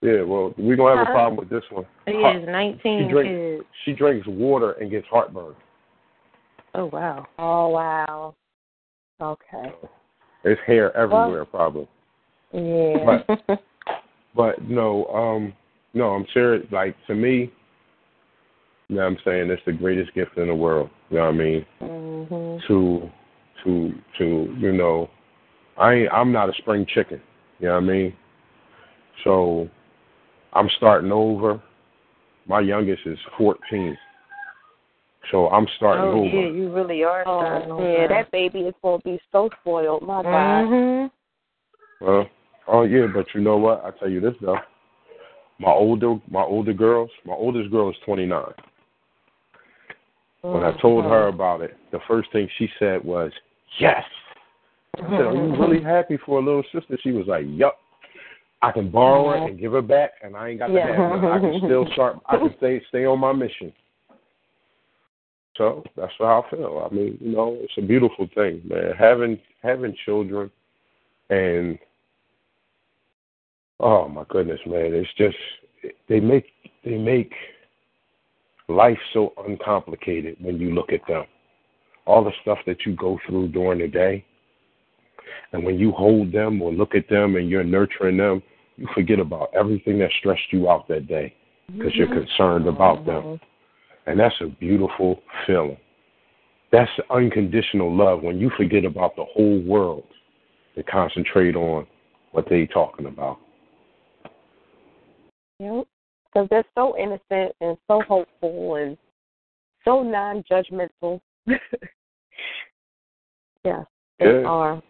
Yeah, well, we're gonna have a problem with this one. He Heart- is nineteen she drinks kids. she drinks water and gets heartburn. Oh wow. Oh wow. Okay. It's hair everywhere, probably. Yeah. But but no, um, no, I'm serious. Like to me, you know, what I'm saying it's the greatest gift in the world. You know what I mean? mhm. To to to you know, I ain't, I'm not a spring chicken. You know what I mean? So I'm starting over. My youngest is 14. So I'm starting Oh over. yeah, you really are starting Oh, over. yeah, that baby is going to be so spoiled. My God. Mhm. Well, oh yeah, but you know what? I tell you this though. My older my older girls, my oldest girl is 29. When I told uh-huh. her about it, the first thing she said was, "Yes." I said, "Are you really happy for a little sister?" She was like, "Yup." I can borrow her uh-huh. and give her back, and I ain't got to Yeah. have her. I can still start. I can stay stay on my mission. So that's how I feel. I mean, you know, it's a beautiful thing, man. Having having children, and oh my goodness, man, it's just they make they make life so uncomplicated when you look at them. All the stuff that you go through during the day, and when you hold them or look at them and you're nurturing them, you forget about everything that stressed you out that day because you're concerned about them. Oh. And that's a beautiful feeling. That's unconditional love when you forget about the whole world to concentrate on what they talking about. Yep. Because they're so innocent and so hopeful and so non-judgmental. yes, they Yeah. are.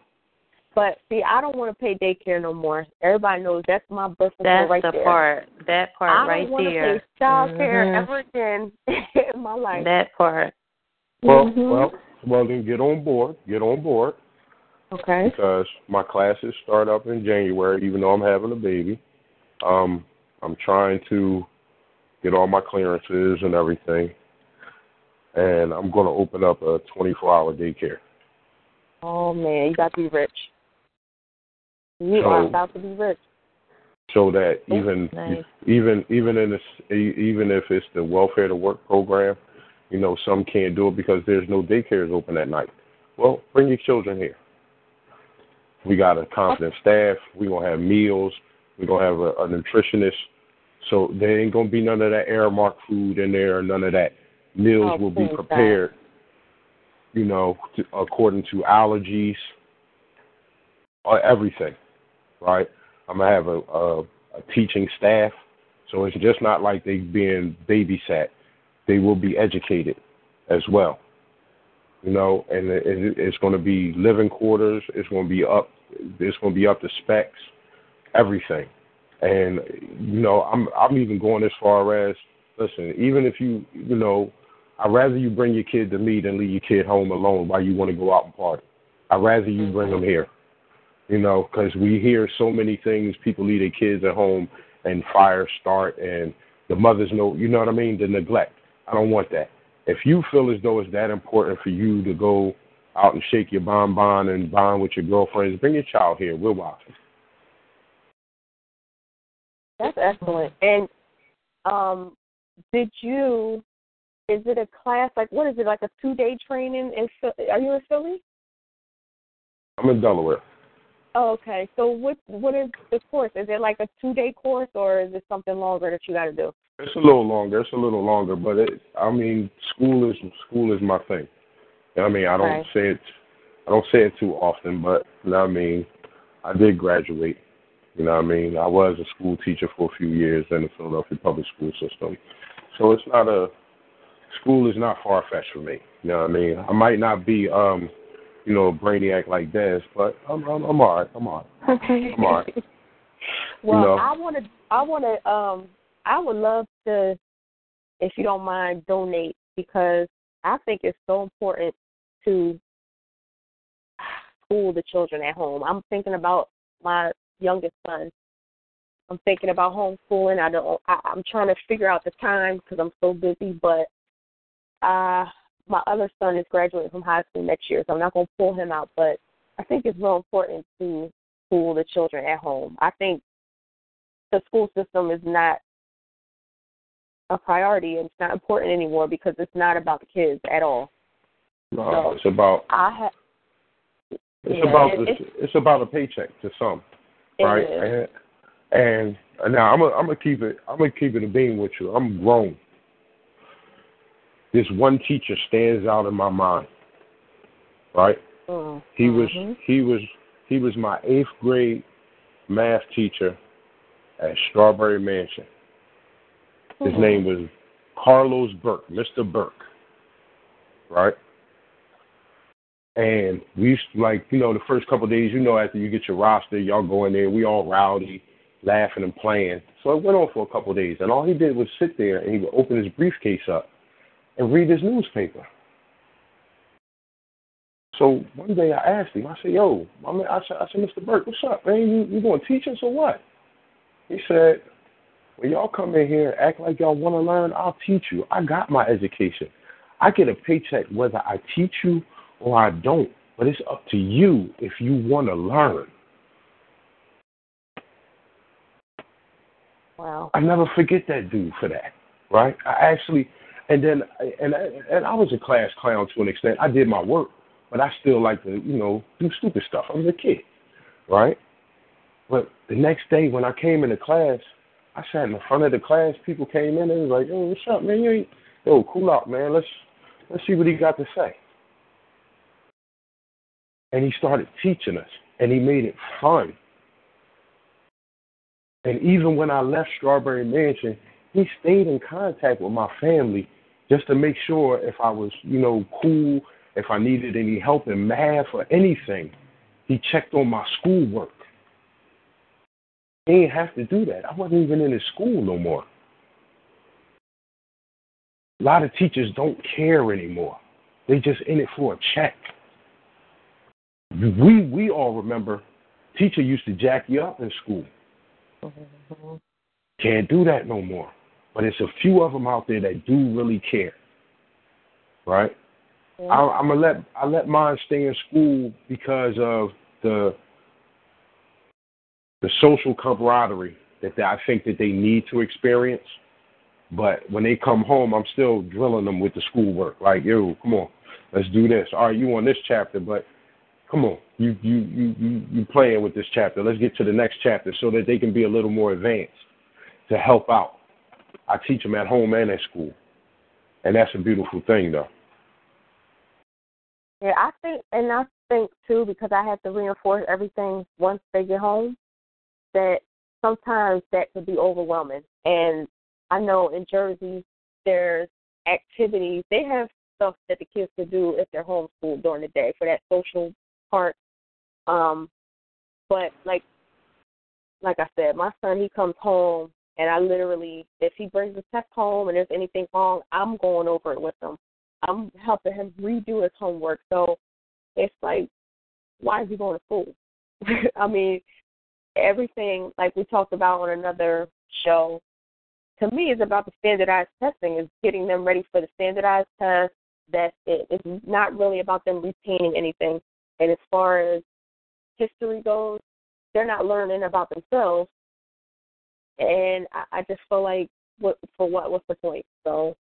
But see, I don't want to pay daycare no more. Everybody knows that's my birth That's right the there. part. That part I right don't want to pay child care Mhm. ever again in my life. That part. Well, Mhm. well, well, then get on board. Get on board Okay. because my classes start up in January. Even though I'm having a baby, um, I'm trying to get all my clearances and everything, and I'm going to open up a 24-hour daycare. Oh man, you got to be rich. You So- are about to be rich. so that even Nice. even even in this even if it's the welfare to work program, you know some can't do it because there's no daycares open at night. Well, bring your children here. We got a competent staff. We're gonna have meals. We're gonna have a, a nutritionist. So there ain't gonna be none of that Aramark food in there. None of that. Meals Oh, will be God. prepared. You know, to, according to allergies, or everything, right? I'm gonna have a, a, a teaching staff, so it's just not like they being babysat. They will be educated as well, you know, and it, it, it's going to be living quarters. It's to be up. It's going to be up to specs, everything, and you know, I'm I'm even going as far as listen. Even if you you know, I'd rather you bring your kid to me than leave your kid home alone while you want to go out and party. I'd rather you bring mm-hmm. them here you know, because we hear so many things. People leave their kids at home and fires start, and the mothers know, you know what I mean, the neglect. I don't want that. If you feel as though it's that important for you to go out and shake your bonbon and bond with your girlfriends, bring your child here. We'll watch it. That's excellent. And um, did you? Is it a class like what is it like a two day training? In are you in Philly? I'm in Delaware. Oh, okay. So what what is the course? Is it like a two day course or is it something longer that you got to do? It's a little longer. It's a little longer, but it. I mean, school is school is my thing. I mean, I don't Right. say it. I don't say it too often, but you know I mean. I did graduate. You know what I mean. I was a school teacher for a few years in the Philadelphia public school system, so it's not a school is not far fetched for me. You know what I mean. I might not be, um, you know, a brainiac like this, but I'm I'm, I'm all right. I'm all right. I'm all right. Well, know. I want to. I want to. Um, I would love to, if you don't mind, donate because I think it's so important to school the children at home. I'm thinking about my youngest son. I'm thinking about homeschooling. I don't. I, I'm trying to figure out the time because I'm so busy. But uh, my other son is graduating from high school next year, so I'm not going to pull him out. But I think it's real important to school the children at home. I think the school system is not a priority and it's not important anymore because it's not about the kids at all. No, So, it's about I have. It's Yeah, about it- it's, it's about a paycheck to some, It right? is. And, and now I'm gonna I'm gonna keep it I'm gonna keep it a beam with you. I'm grown. This one teacher stands out in my mind, right? Mm, He was mhm. he was he was my eighth grade math teacher at Strawberry Mansion. His Mhm. name was Carlos Burke, Mr. Burke, right? And we used to like, you know, the first couple days, you know, after you get your roster, y'all go in there, we all rowdy, laughing and playing. So it went on for a couple days, and all he did was sit there and he would open his briefcase up and read his newspaper. So one day I asked him, I said, "Yo, I, I said, I said, Mr. Burke, what's up, man? You you going to teach us or what?" He said, "When y'all come in here and act like y'all want to learn, I'll teach you. I got my education. I get a paycheck whether I teach you or I don't. But it's up to you if you want to learn." Wow. I never forget that dude for that, right? I actually, and then, and and I was a class clown to an extent. I did my work, but I still like to, you know, do stupid stuff. I was a kid, right? But the next day when I came into class, I sat in the front of the class. People came in and was like, "Yo, what's up, man? You ain't, yo, cool out, man. Let's let's see what he got to say." And he started teaching us, and he made it fun. And even when I left Strawberry Mansion, he stayed in contact with my family just to make sure if I was, you know, cool, if I needed any help in math or anything. He checked on my schoolwork. He didn't have to do that. I wasn't even in his school no more. A lot of teachers don't care anymore. They just in it for a check. We we all remember teacher used to jack you up in school. Mm-hmm. Can't do that no more. But it's a few of them out there that do really care. Right? I, I'm gonna let I let mine stay in school because of the the social camaraderie that they, I think that they need to experience. But when they come home, I'm still drilling them with the schoolwork. Like, yo, come on, let's do this. All right, you on this chapter, but come on, you you you you you playing with this chapter. Let's get to the next chapter so that they can be a little more advanced to help out. I teach them at home and at school, and that's a beautiful thing, though. Yeah, I think, and I think too, because I have to reinforce everything once they get home, that sometimes that could be overwhelming. And I know in Jersey, there's activities, they have stuff that the kids can do if they're homeschooled during the day for that social part. Um, but like, like I said, my son, he comes home, and I literally, if he brings a test home and there's anything wrong, I'm going over it with him. I'm helping him redo his homework. So it's like, why is he going to school? I mean, everything like we talked about on another show. to me, it's about the standardized testing. Is getting them ready for the standardized test. That's it. It's not really about them retaining anything. And as far as history goes, they're not learning about themselves. And I, I just feel like, what for what? What's the point? So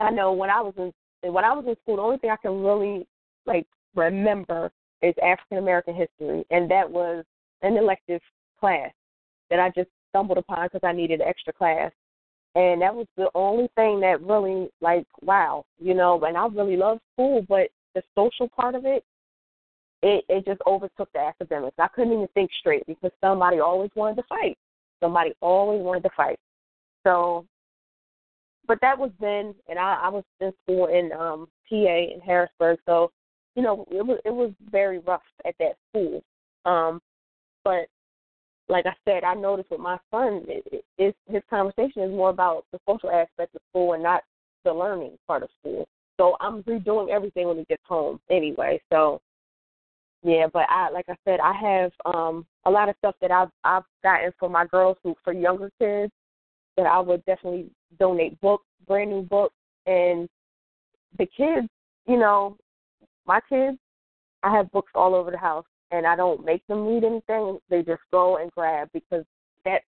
I know when I was in when I was in school, the only thing I can really like remember is African American history, and that was an elective class that I just stumbled upon because I needed an extra class. And that was the only thing that really, like, wow, you know, and I really love school, but the social part of it, it, it just overtook the academics. I couldn't even think straight because somebody always wanted to fight. Somebody always wanted to fight. So, but that was then, and I, I was in school in um PA in Harrisburg, so you know it was it was very rough at that school. Um, but like I said, I noticed with my son, it, it, his conversation is more about the social aspect of school and not the learning part of school. So I'm redoing everything when he gets home anyway. So yeah, but I like I said, I have um a lot of stuff that I've I've gotten for my girls who for younger kids that I would definitely donate books, brand new books, and the kids, you know, my kids, I have books all over the house and I don't make them read anything. They just go and grab because that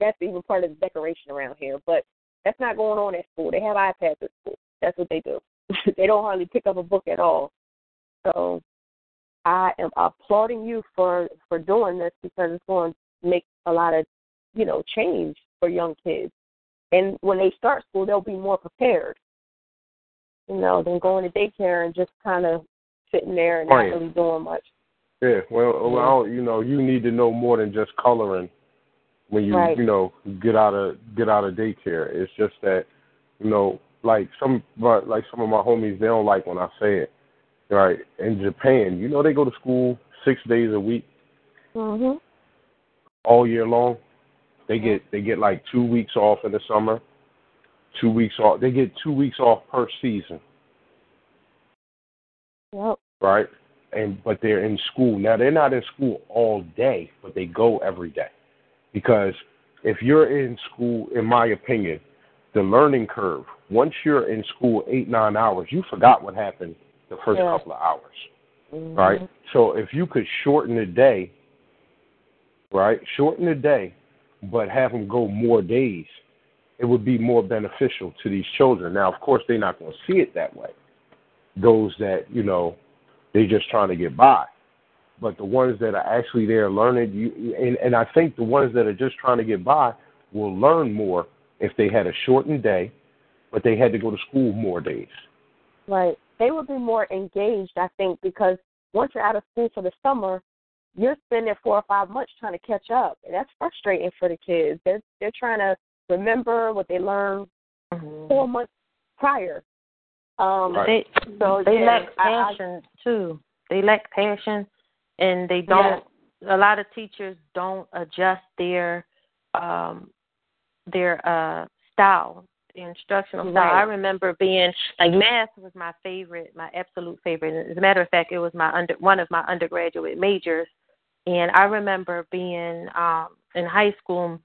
that's even part of the decoration around here. But that's not going on at school. They have iPads at school. That's what they do. they don't hardly pick up a book at all. So I am applauding you for for doing this because it's going to make a lot of you know change for young kids. And when they start school, they'll be more prepared. You know, than going to daycare and just kind of sitting there and not really doing much. Yeah, well, well, you know, you need to know more than just coloring when you, Right. you know, get out of get out of daycare. It's just that, you know, like some, but like some of my homies, they don't like when I say it. Right in Japan, you know, they go to school six days a week, Mhm. all year long. They get they get like two weeks off in the summer, two weeks off. They get two weeks off per season. Yep. right? And but they're in school now. They're not in school all day, but they go every day because if you're in school, in my opinion, the learning curve. Once you're in school eight nine hours, you forgot what happened the first Yeah. couple of hours, Mhm. right? So if you could shorten the day, right? Shorten the day, but have them go more days, it would be more beneficial to these children. Now, of course, they're not going to see it that way. Those that you know, they're just trying to get by. But the ones that are actually there learning, you and, and I think the ones that are just trying to get by will learn more if they had a shortened day, but they had to go to school more days. Right. They would be more engaged, I think, because once you're out of school for the summer, you're spending four or five months trying to catch up, and that's frustrating for the kids. They're they're trying to remember what they learned four months prior. Um, They so they yeah, lack I- I- passion too. They lack passion, and they don't. A lot of teachers don't adjust their um their uh style, the instructional style. I remember being like math was my favorite, my absolute favorite. As a matter of fact, it was my under one of my undergraduate majors, and I remember being um in high school,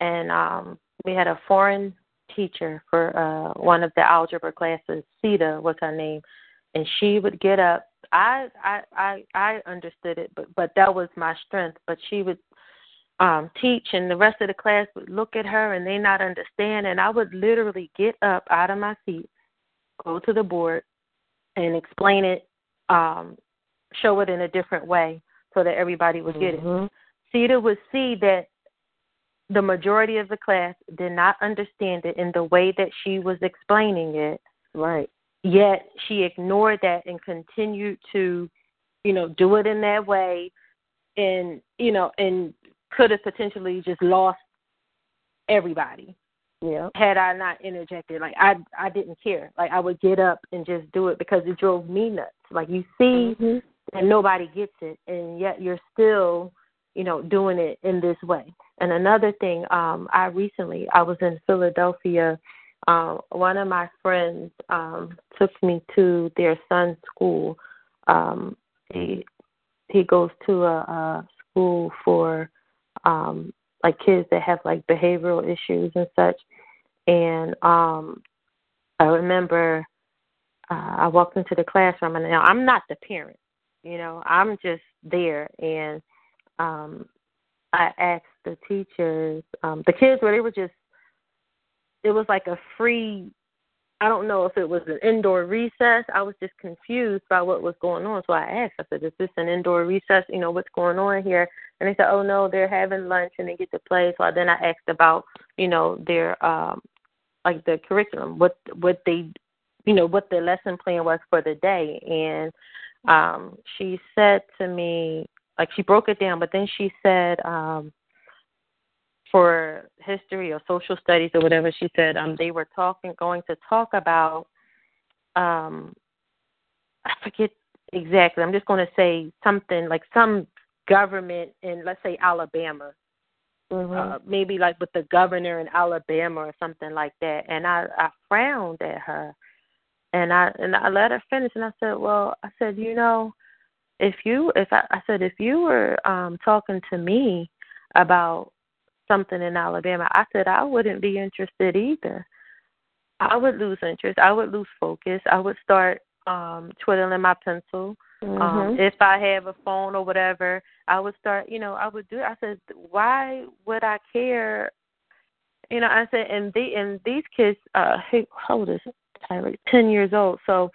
and um we had a foreign teacher for uh one of the algebra classes. Sita was her name, and she would get up. I I I I understood it, but but that was my strength. But she would um teach, and the rest of the class would look at her and they not understand, and I would literally get up out of my seat, go to the board, and explain it, um, show it in a different way so that everybody would get it. Sita would see that the majority of the class did not understand it in the way that she was explaining it. Right. Yet she ignored that and continued to, you know, do it in that way and, you know, and could have potentially just lost everybody. Yeah. Had I not interjected. Like I I didn't care. Like I would get up and just do it because it drove me nuts. Like you see and nobody gets it and yet you're still you know doing it in this way and another thing um i recently i was in philadelphia um one of my friends um took me to their son's school um he he goes to a, a school for um like kids that have like behavioral issues and such. And um I remember uh, I walked into the classroom and now I'm not the parent, you know, I'm just there and um I asked the teachers, um the kids where they were just it was like a free I don't know if it was an indoor recess. I was just confused by what was going on. So I asked, I said, Is this an indoor recess? You know, what's going on here? And they said, Oh no, they're having lunch and they get to play. So then I asked about, you know, their um like the curriculum, what what they you know, what the lesson plan was for the day and um she said to me like she broke it down, but then she said, um, for history or social studies or whatever she said um they were talking going to talk about um I forget exactly. I'm just going to say something like some government in let's say Alabama. Mm-hmm. Uh, maybe like with the governor in Alabama or something like that. And I I frowned at her, and I and I let her finish. And I said, well, I said, you know, if you if I, I said if you were um talking to me about something in Alabama, I said I wouldn't be interested either. I would lose interest. I would lose focus. I would start um twiddling my pencil. Mm-hmm. Um if I have a phone or whatever, I would start, you know, I would do it. I said, Why would I care? You know, I said and the and these kids uh how old is Tyler? Ten years old. So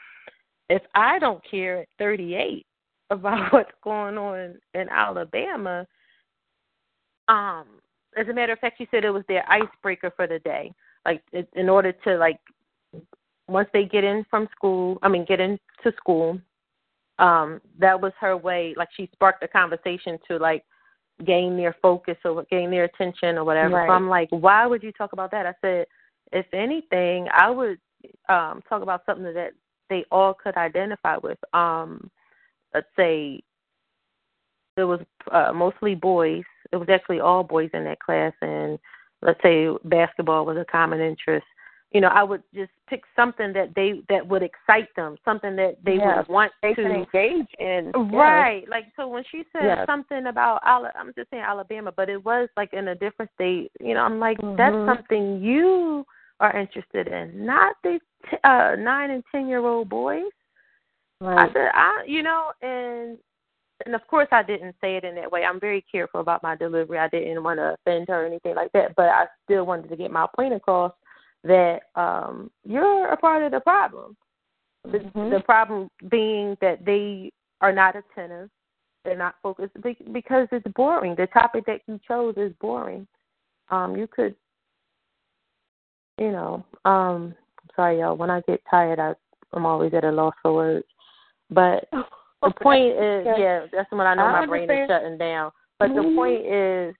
if I don't care at thirty eight about what's going on in Alabama, um as a matter of fact, she said it was their icebreaker for the day. Like in order to like once they get in from school, I mean get into school, um, that was her way. Like she sparked a conversation to like gain their focus or gain their attention or whatever. Right. So I'm like, why would you talk about that? I said, if anything, I would um talk about something that they all could identify with. Um, let's say it was uh, mostly boys. It was actually all boys in that class, and let's say basketball was a common interest. You know, I would just pick something that they that would excite them, something that they Yes, would want they to engage in. yes. Right. Like so when she said Yes. something about I'm just saying Alabama, but it was like in a different state. You know, I'm like Mhm. that's something you are interested in, not the t- uh 9 and 10 year old boys. I said I you know and and of course I didn't say it in that way. I'm very careful about my delivery. I didn't want to offend her or anything like that, but I still wanted to get my point across that um you're a part of the problem. The, Mhm. the problem being that they are not attentive, they're not focused because it's boring. The topic that you chose is boring. Um, you could, you know, um, sorry y'all. When I get tired, I I'm always at a loss for words. But the point is, Okay. yeah, that's when I know I my brain is shutting down. But the Mhm. point is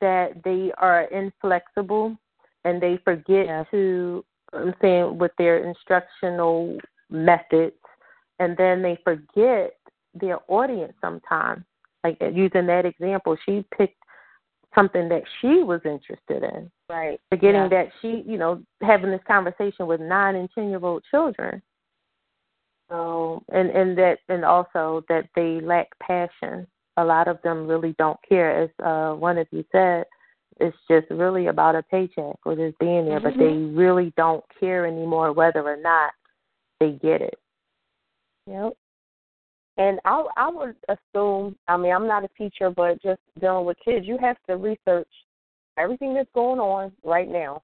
that they are inflexible and they forget to I'm saying with their instructional methods and then they forget their audience sometimes. Like uh, using that example, she picked something that she was interested in. Right. Forgetting Yeah. that she, you know, having this conversation with nine and ten year old children. So and and that and also that they lack passion. A lot of them really don't care. As uh one of you said, it's just really about a paycheck or just being there, but they Mhm. really don't care anymore whether or not they get it. Yep. And I I would assume, I mean, I'm not a teacher, but just dealing with kids, you have to research everything that's going on right now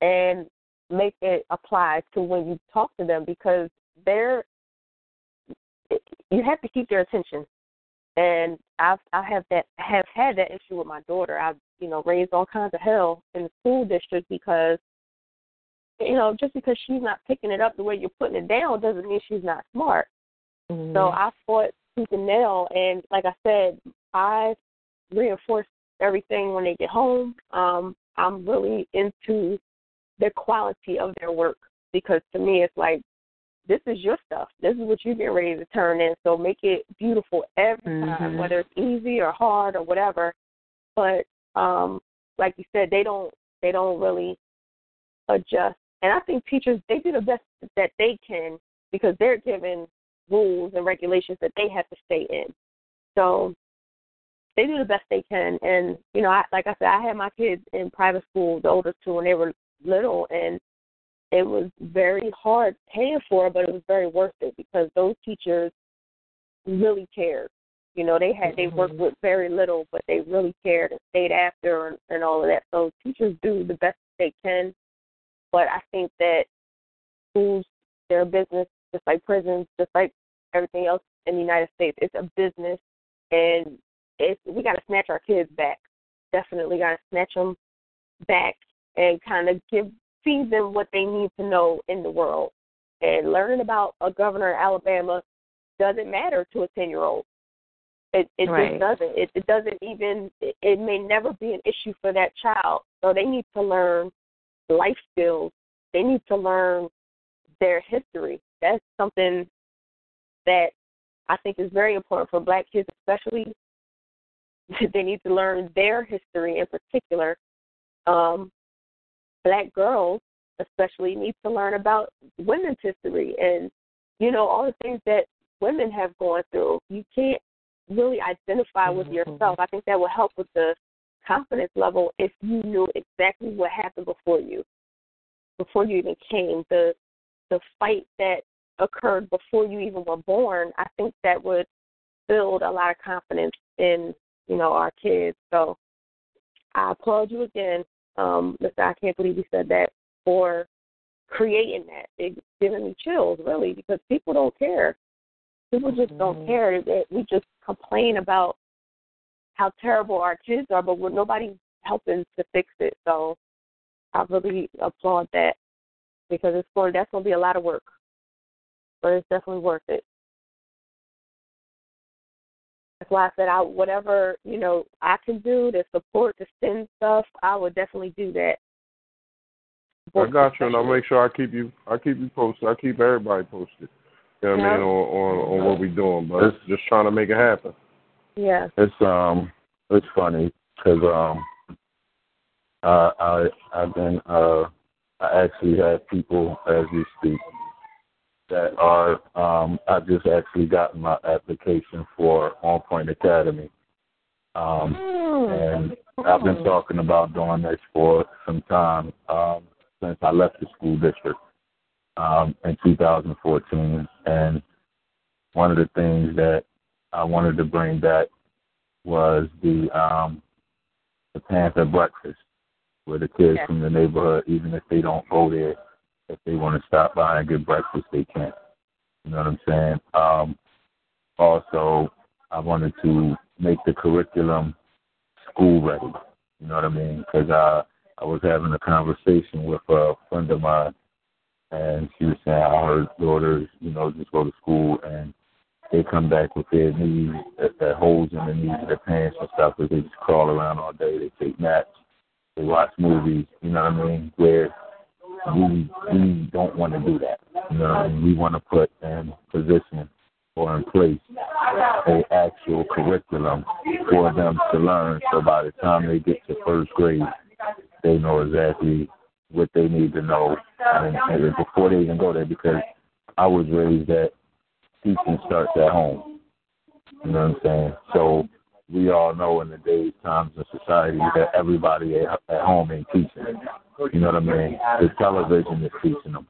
and make it apply to when you talk to them because they're you have to keep their attention. And I've I have that have had that issue with my daughter. I've you know raised all kinds of hell in the school district because you know just because she's not picking it up the way you're putting it down doesn't mean she's not smart. Mm-hmm. So I fought tooth and nail, and like I said, I reinforce everything when they get home. Um, I'm really into the quality of their work because to me, it's like this is your stuff. This is what you've been ready to turn in. So make it beautiful every time, Mhm. whether it's easy or hard or whatever. But um, like you said, they don't they don't really adjust. And I think teachers they do the best that they can because they're given rules and regulations that they have to stay in. So they do the best they can. And you know, I, like I said, I had my kids in private school, the oldest two, when they were little, and it was very hard paying for it, but it was very worth it because those teachers really cared. You know, they had they mm-hmm. worked with very little, but they really cared and stayed after and, and all of that. So teachers do the best they can, but I think that schools, they're a business, just like prisons, just like everything else in the United States. It's a business, and it's we got to snatch our kids back. Definitely got to snatch them back and kind of give feed them what they need to know in the world. And learning about a governor of Alabama doesn't matter to a ten year old. It it Right. just doesn't. It, it doesn't even. It, it may never be an issue for that child. So they need to learn life skills. They need to learn their history. That's something that I think is very important for black kids, especially. they need to learn their history in particular. Um, black girls, especially, need to learn about women's history and you know all the things that women have gone through. You can't really identify with yourself. I think that will help with the confidence level if you knew exactly what happened before you, before you even came. The the fight that occurred before you even were born. I think that would build a lot of confidence in you know our kids. So I applaud you again, um, Mr. I can't believe you said that for creating that. It's giving me chills, really, because people don't care. People just don't mm-hmm. care. That we just complain about how terrible our kids are, but we're nobody's helping to fix it. So I really applaud that because it's going. That's going to be a lot of work, but it's definitely worth it. That's why I said I whatever you know I can do to support to send stuff, I would definitely do that. I got you, and I'll make sure I keep you. I keep you posted. I keep everybody posted. You know what I mean Yeah. on on on what we're doing, but just trying to make it happen. Yeah. It's um it's funny because um uh, I I've been uh I actually have people as we speak that are um I just actually got my application for On Point Academy. Um and I've been talking about doing this for some time, um, since I left the school district um in two thousand fourteen and one of the things that I wanted to bring back was the um the Panther breakfast where the kids from the neighborhood, even if they don't go there, if they want to stop by and get breakfast, they can. You know what I'm saying? Um, also, I wanted to make the curriculum school ready. You know what I mean? Because I I was having a conversation with a friend of mine, and she was saying how her daughters, you know, just go to school and they come back with their knees, that holes in the knees of their pants and stuff, because they just crawl around all day. They take naps, they watch movies. You know what I mean? Where we we don't want to do that. You know what I mean? We want to put in position or in place a actual curriculum for them to learn. So by the time they get to first grade, they know exactly what they need to know, and, and before they even go there, because I was raised that teaching starts at home. You know what I'm saying? So we all know in the days, times, and society that everybody at, at home ain't teaching. You know what I mean? The television is teaching them.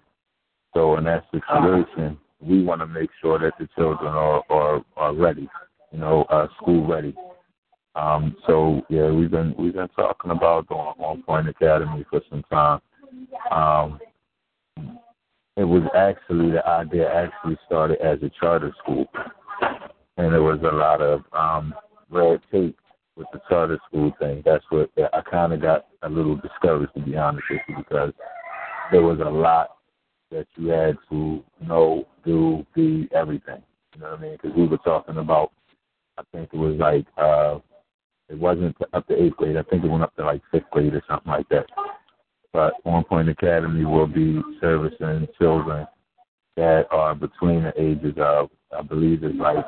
So in that situation, we want to make sure that the children are are, are ready. You know, uh, school ready. Um, so yeah, we've been we've been talking about going on Point Academy for some time. Um, it was actually the idea actually started as a charter school, and there was a lot of um, red tape with the charter school thing. That's what I kind of got a little discouraged to be honest with you because there was a lot that you had to know, do, be everything. You know what I mean? Because we were talking about, I think it was like, uh, it wasn't up to eighth grade. I think it went up to like fifth grade or something like that. But On Point Academy will be servicing children that are between the ages of, I believe it's like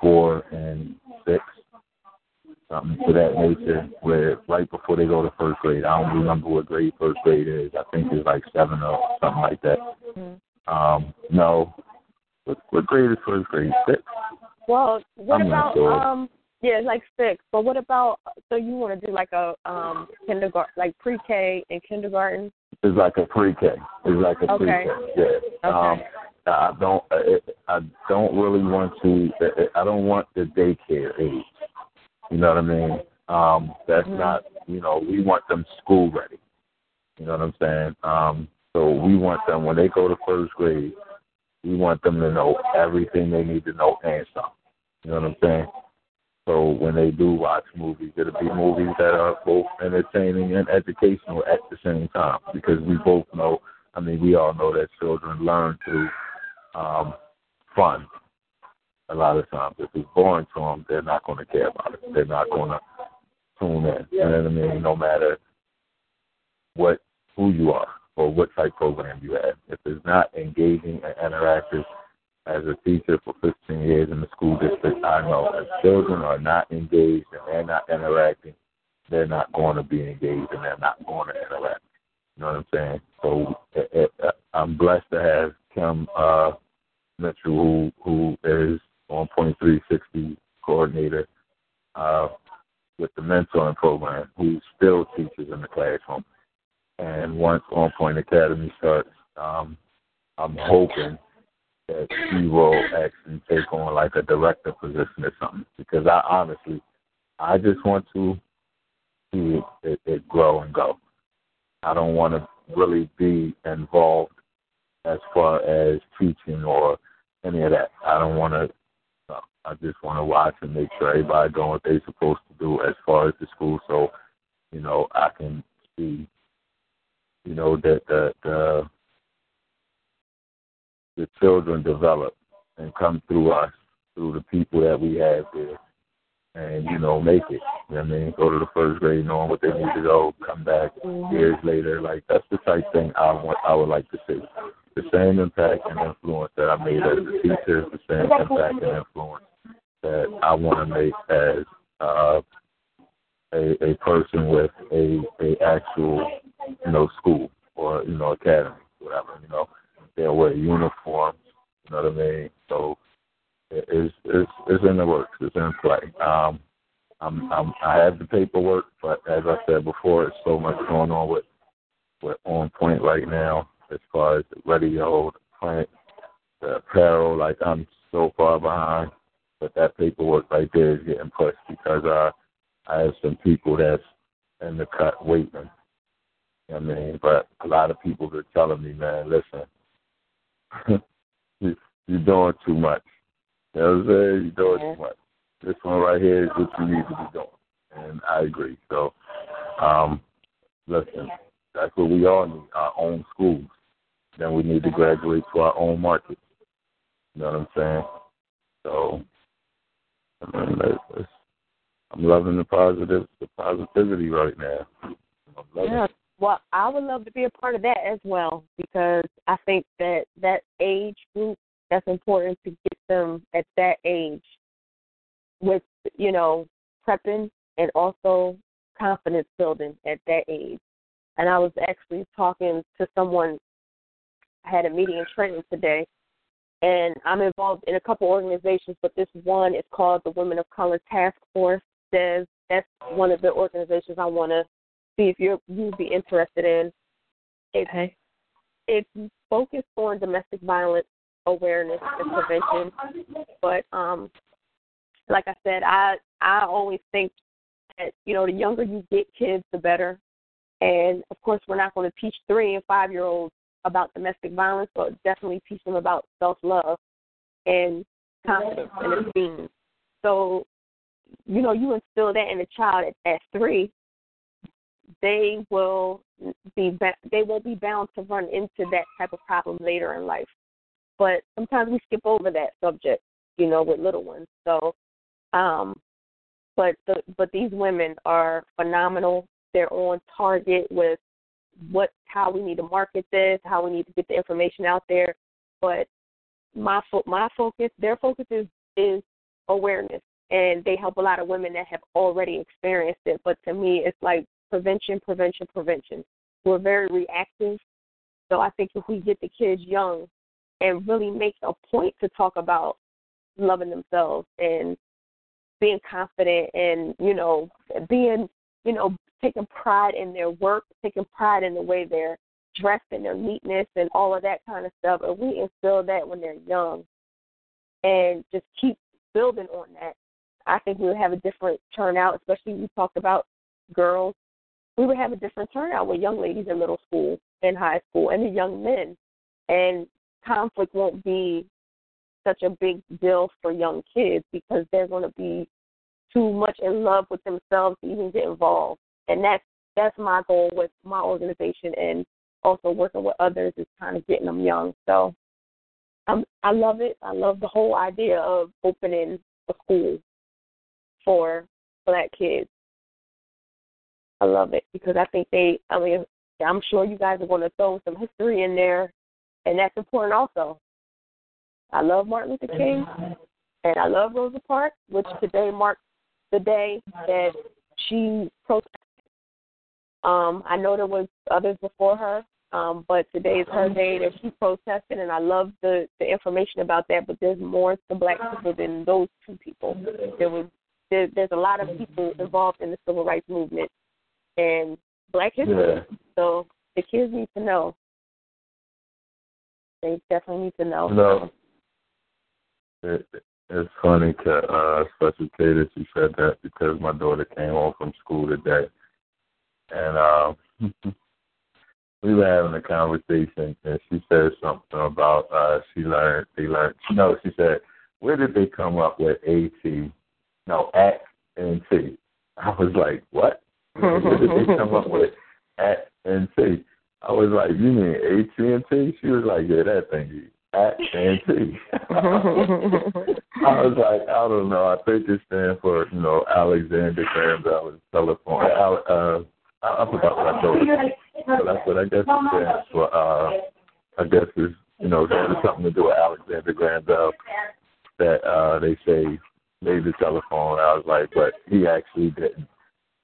four and six, something to that nature, where right before they go to first grade. I don't remember what grade first grade is. I think it's like seven or something like that. Um, no, what, what grade is first grade? Six. Well, what I'm about sure. um Yeah, it's like six. But what about? So you want to do like a um kindergarten, like pre-K and kindergarten? It's like a pre-K. It's like a Okay. pre-K. Yeah. Okay. Um, I don't. I, I don't really want to. I don't want the daycare age. You know what I mean? Um, that's Mhm. not. You know, we want them school ready. You know what I'm saying? Um, so we want them when they go to first grade. We want them to know everything they need to know and some. You know what I'm saying? So when they do watch movies, it'll be movies that are both entertaining and educational at the same time. Because we both know, I mean, we all know that children learn through um, fun. A lot of times, if it's boring to them, they're not going to care about it. They're not going to tune in. You know what I mean? No matter what, who you are or what type program you have, if it's not engaging and interactive, as a teacher for 15 years in the school district, I know if children are not engaged and they're not interacting, they're not going to be engaged and they're not going to interact. You know what I'm saying? So it, it, I'm blessed to have Kim uh, Mitchell, who who is on Point 360 coordinator uh, with the mentoring program, who still teaches in the classroom. And once On Point Academy starts, um, I'm hoping that she will actually take on like a director position or something. Because I honestly, I just want to see it, it grow and go. I don't want to really be involved as far as teaching or any of that. I don't want to. I just want to watch and make sure everybody doing what they're supposed to do as far as the school, so you know I can see, you know that the the the children develop and come through us, through the people that we have there, and you know make it. You know what I mean? Go to the first grade knowing what they need to go, come back years later. Like that's the type thing I want. I would like to see. The same impact and influence that I made as a teacher, the same impact and influence that I want to make as uh, a a person with a a actual you know school or you know academy, whatever. You know, they'll wear uniforms. You know what I mean? So it's it's it's in the works. It's in play. Um, I'm, I'm I have the paperwork, but as I said before, it's so much going on with with on point right now as far as the radio, the print, the apparel. Like I'm so far behind, but that paperwork right there is getting pushed because uh, I have some people that's in the cut waiting. I mean? But a lot of people are telling me, man, listen, you, you're doing too much. You know what I'm saying? You're doing too much. This one right here is what you need to be doing. And I agree. So, um, listen, that's what we all need, our own schools. Then we need to graduate to our own market. You know what I'm saying? So, I mean, it's, it's, I'm loving the positive, the positivity right now. I'm loving Yeah. it. Well, I would love to be a part of that as well because I think that that age group that's important to get them at that age with you know prepping and also confidence building at that age. And I was actually talking to someone. I had a meeting and training today, and I'm involved in a couple organizations, but this one is called the Women of Color Task Force. That's one of the organizations I want to see if you're you'd be interested in. It's it's focused on domestic violence awareness and prevention, but um, like I said, I I always think that you know the younger you get kids, the better. And of course, we're not going to teach three and five year olds about domestic violence, but definitely teach them about self love and confidence and esteem. So, you know, you instill that in a child at, at three, they will be they won't be bound to run into that type of problem later in life. But sometimes we skip over that subject, you know, with little ones. So, um, but the but these women are phenomenal. They're on target with what how we need to market this, how we need to get the information out there. But my fo- my focus, their focus is is awareness, and they help a lot of women that have already experienced it. But to me, it's like prevention, prevention, prevention. We're very reactive, so I think if we get the kids young and really make a point to talk about loving themselves and being confident and you know being you know taking pride in their work, taking pride in the way they're dressed and their neatness and all of that kind of stuff. And we instill that when they're young, and just keep building on that. I think we would have a different turnout, especially we talked about girls. We would have a different turnout with young ladies in middle school and high school and the young men. And conflict won't be such a big deal for young kids because they're going to be too much in love with themselves to even get involved. And that's that's my goal with my organization and also working with others is kind of getting them young. So um, I love it. I love the whole idea of opening a school for black kids. I love it because I think they. I mean, I'm sure you guys are going to throw some history in there, and that's important also. I love Martin Luther King, and I love Rosa Parks, which today marks the day that she protested. Um, I know there was others before her, um, but today is her day that she protested, and I love the the information about that. But there's more to Black people than those two people. There was there, there's a lot of people involved in the civil rights movement and Black history. Yeah. So the kids need to know. They definitely need to know. No. It, it's funny to uh especially Kay that you said that because my daughter came home from school today and um we were having a conversation and she said something about uh she learned they learned no, she said, Where did they come up with A T no, at and T? I was like, What? Did they come up with at and T? I was like, You mean AT and T? She was like, Yeah, that thing at and T. I was like, I don't know. I think it stands for, you know, Alexander Graham Bell's telephone. Al- Uh, I, I forgot what I told her. But that's what I guess it stands for. Uh, I guess it's, you know, something to do with Alexander Graham Bell that uh, they say made the telephone. I was like, but he actually didn't.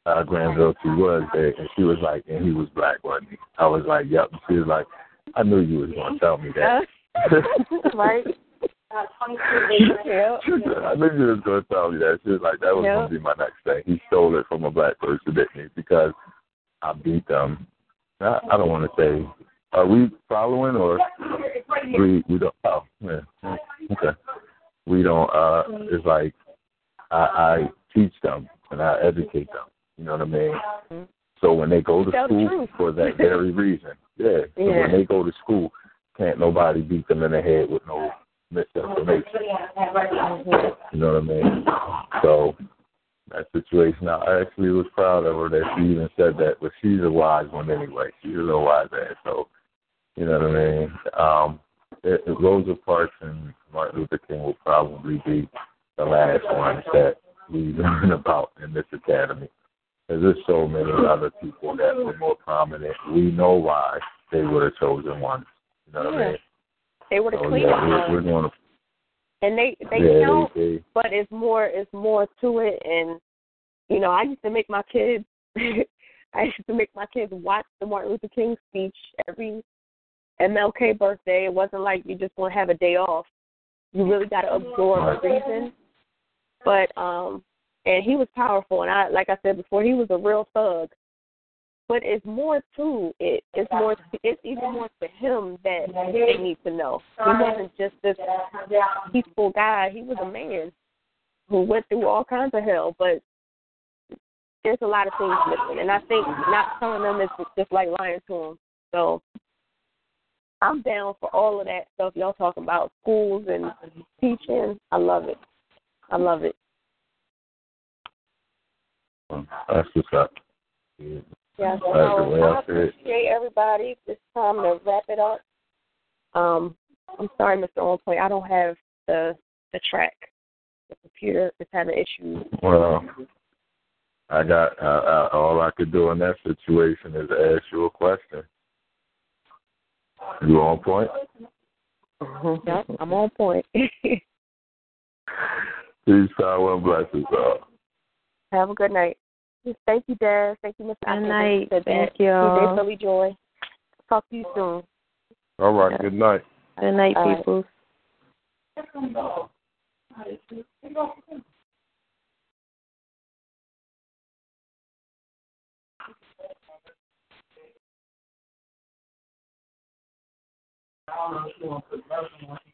Uh, Granville, she was there, and she was like, and he was black, wasn't he? I was like, yep. She was like, I knew you was going to tell me that. right? Yeah. I knew you was going to tell me that. She was like, that was Yep. going to be my next thing. He stole it from a black person, didn't he? Because I beat them. I, I don't want to say, are we following or we we don't? Oh, yeah. Okay. We don't. uh It's like I, I teach them and I educate them. You know what I mean? So when they go to Tell school for that very reason, yeah. So Yeah. when they go to school, can't nobody beat them in the head with no misinformation. You know what I mean? So that situation, I actually was proud of her that she even said that. But she's a wise one anyway. She's a little wise ass. So you know what I mean? Um, it, it, Rosa Parks and Martin Luther King will probably be the last ones that we learn about in this academy. There's so many other people that were more prominent. We know why they were the chosen ones. You know what I mean? They were the So, clean yeah, we're, we're going to and they they yeah, count, they, they, but it's more it's more to it. And you know, I used to make my kids. I used to make my kids watch the Martin Luther King speech every MLK birthday. It wasn't like you just want to have a day off. You really got to absorb the reason. But um, and he was powerful, and I like I said before, he was a real thug. But it's more to it. It's more. It's even more to him that they need to know. He wasn't just this peaceful guy. He was a man who went through all kinds of hell. But there's a lot of things missing, and I think not telling them is just like lying to them. So I'm down for all of that stuff y'all talking about schools and teaching. I love it. I love it. That's what's up. Yeah, That's the so way I I see it. appreciate everybody. It's time to wrap it up. Um, I'm sorry, Mr. On Point. I don't have the the track. The computer is having issues. Well, I got uh, uh, all I could do in that situation is ask you a question. You on point? Yep, I'm on point. Peace, power, and blessings, all. have a good night. Thank you, Dad. Thank you, Mr. Good night. Thank that. you. DJ Billy Joy. Talk to you soon. All right. Yeah. Good night. Good night, All people. Right. I don't know if she wants to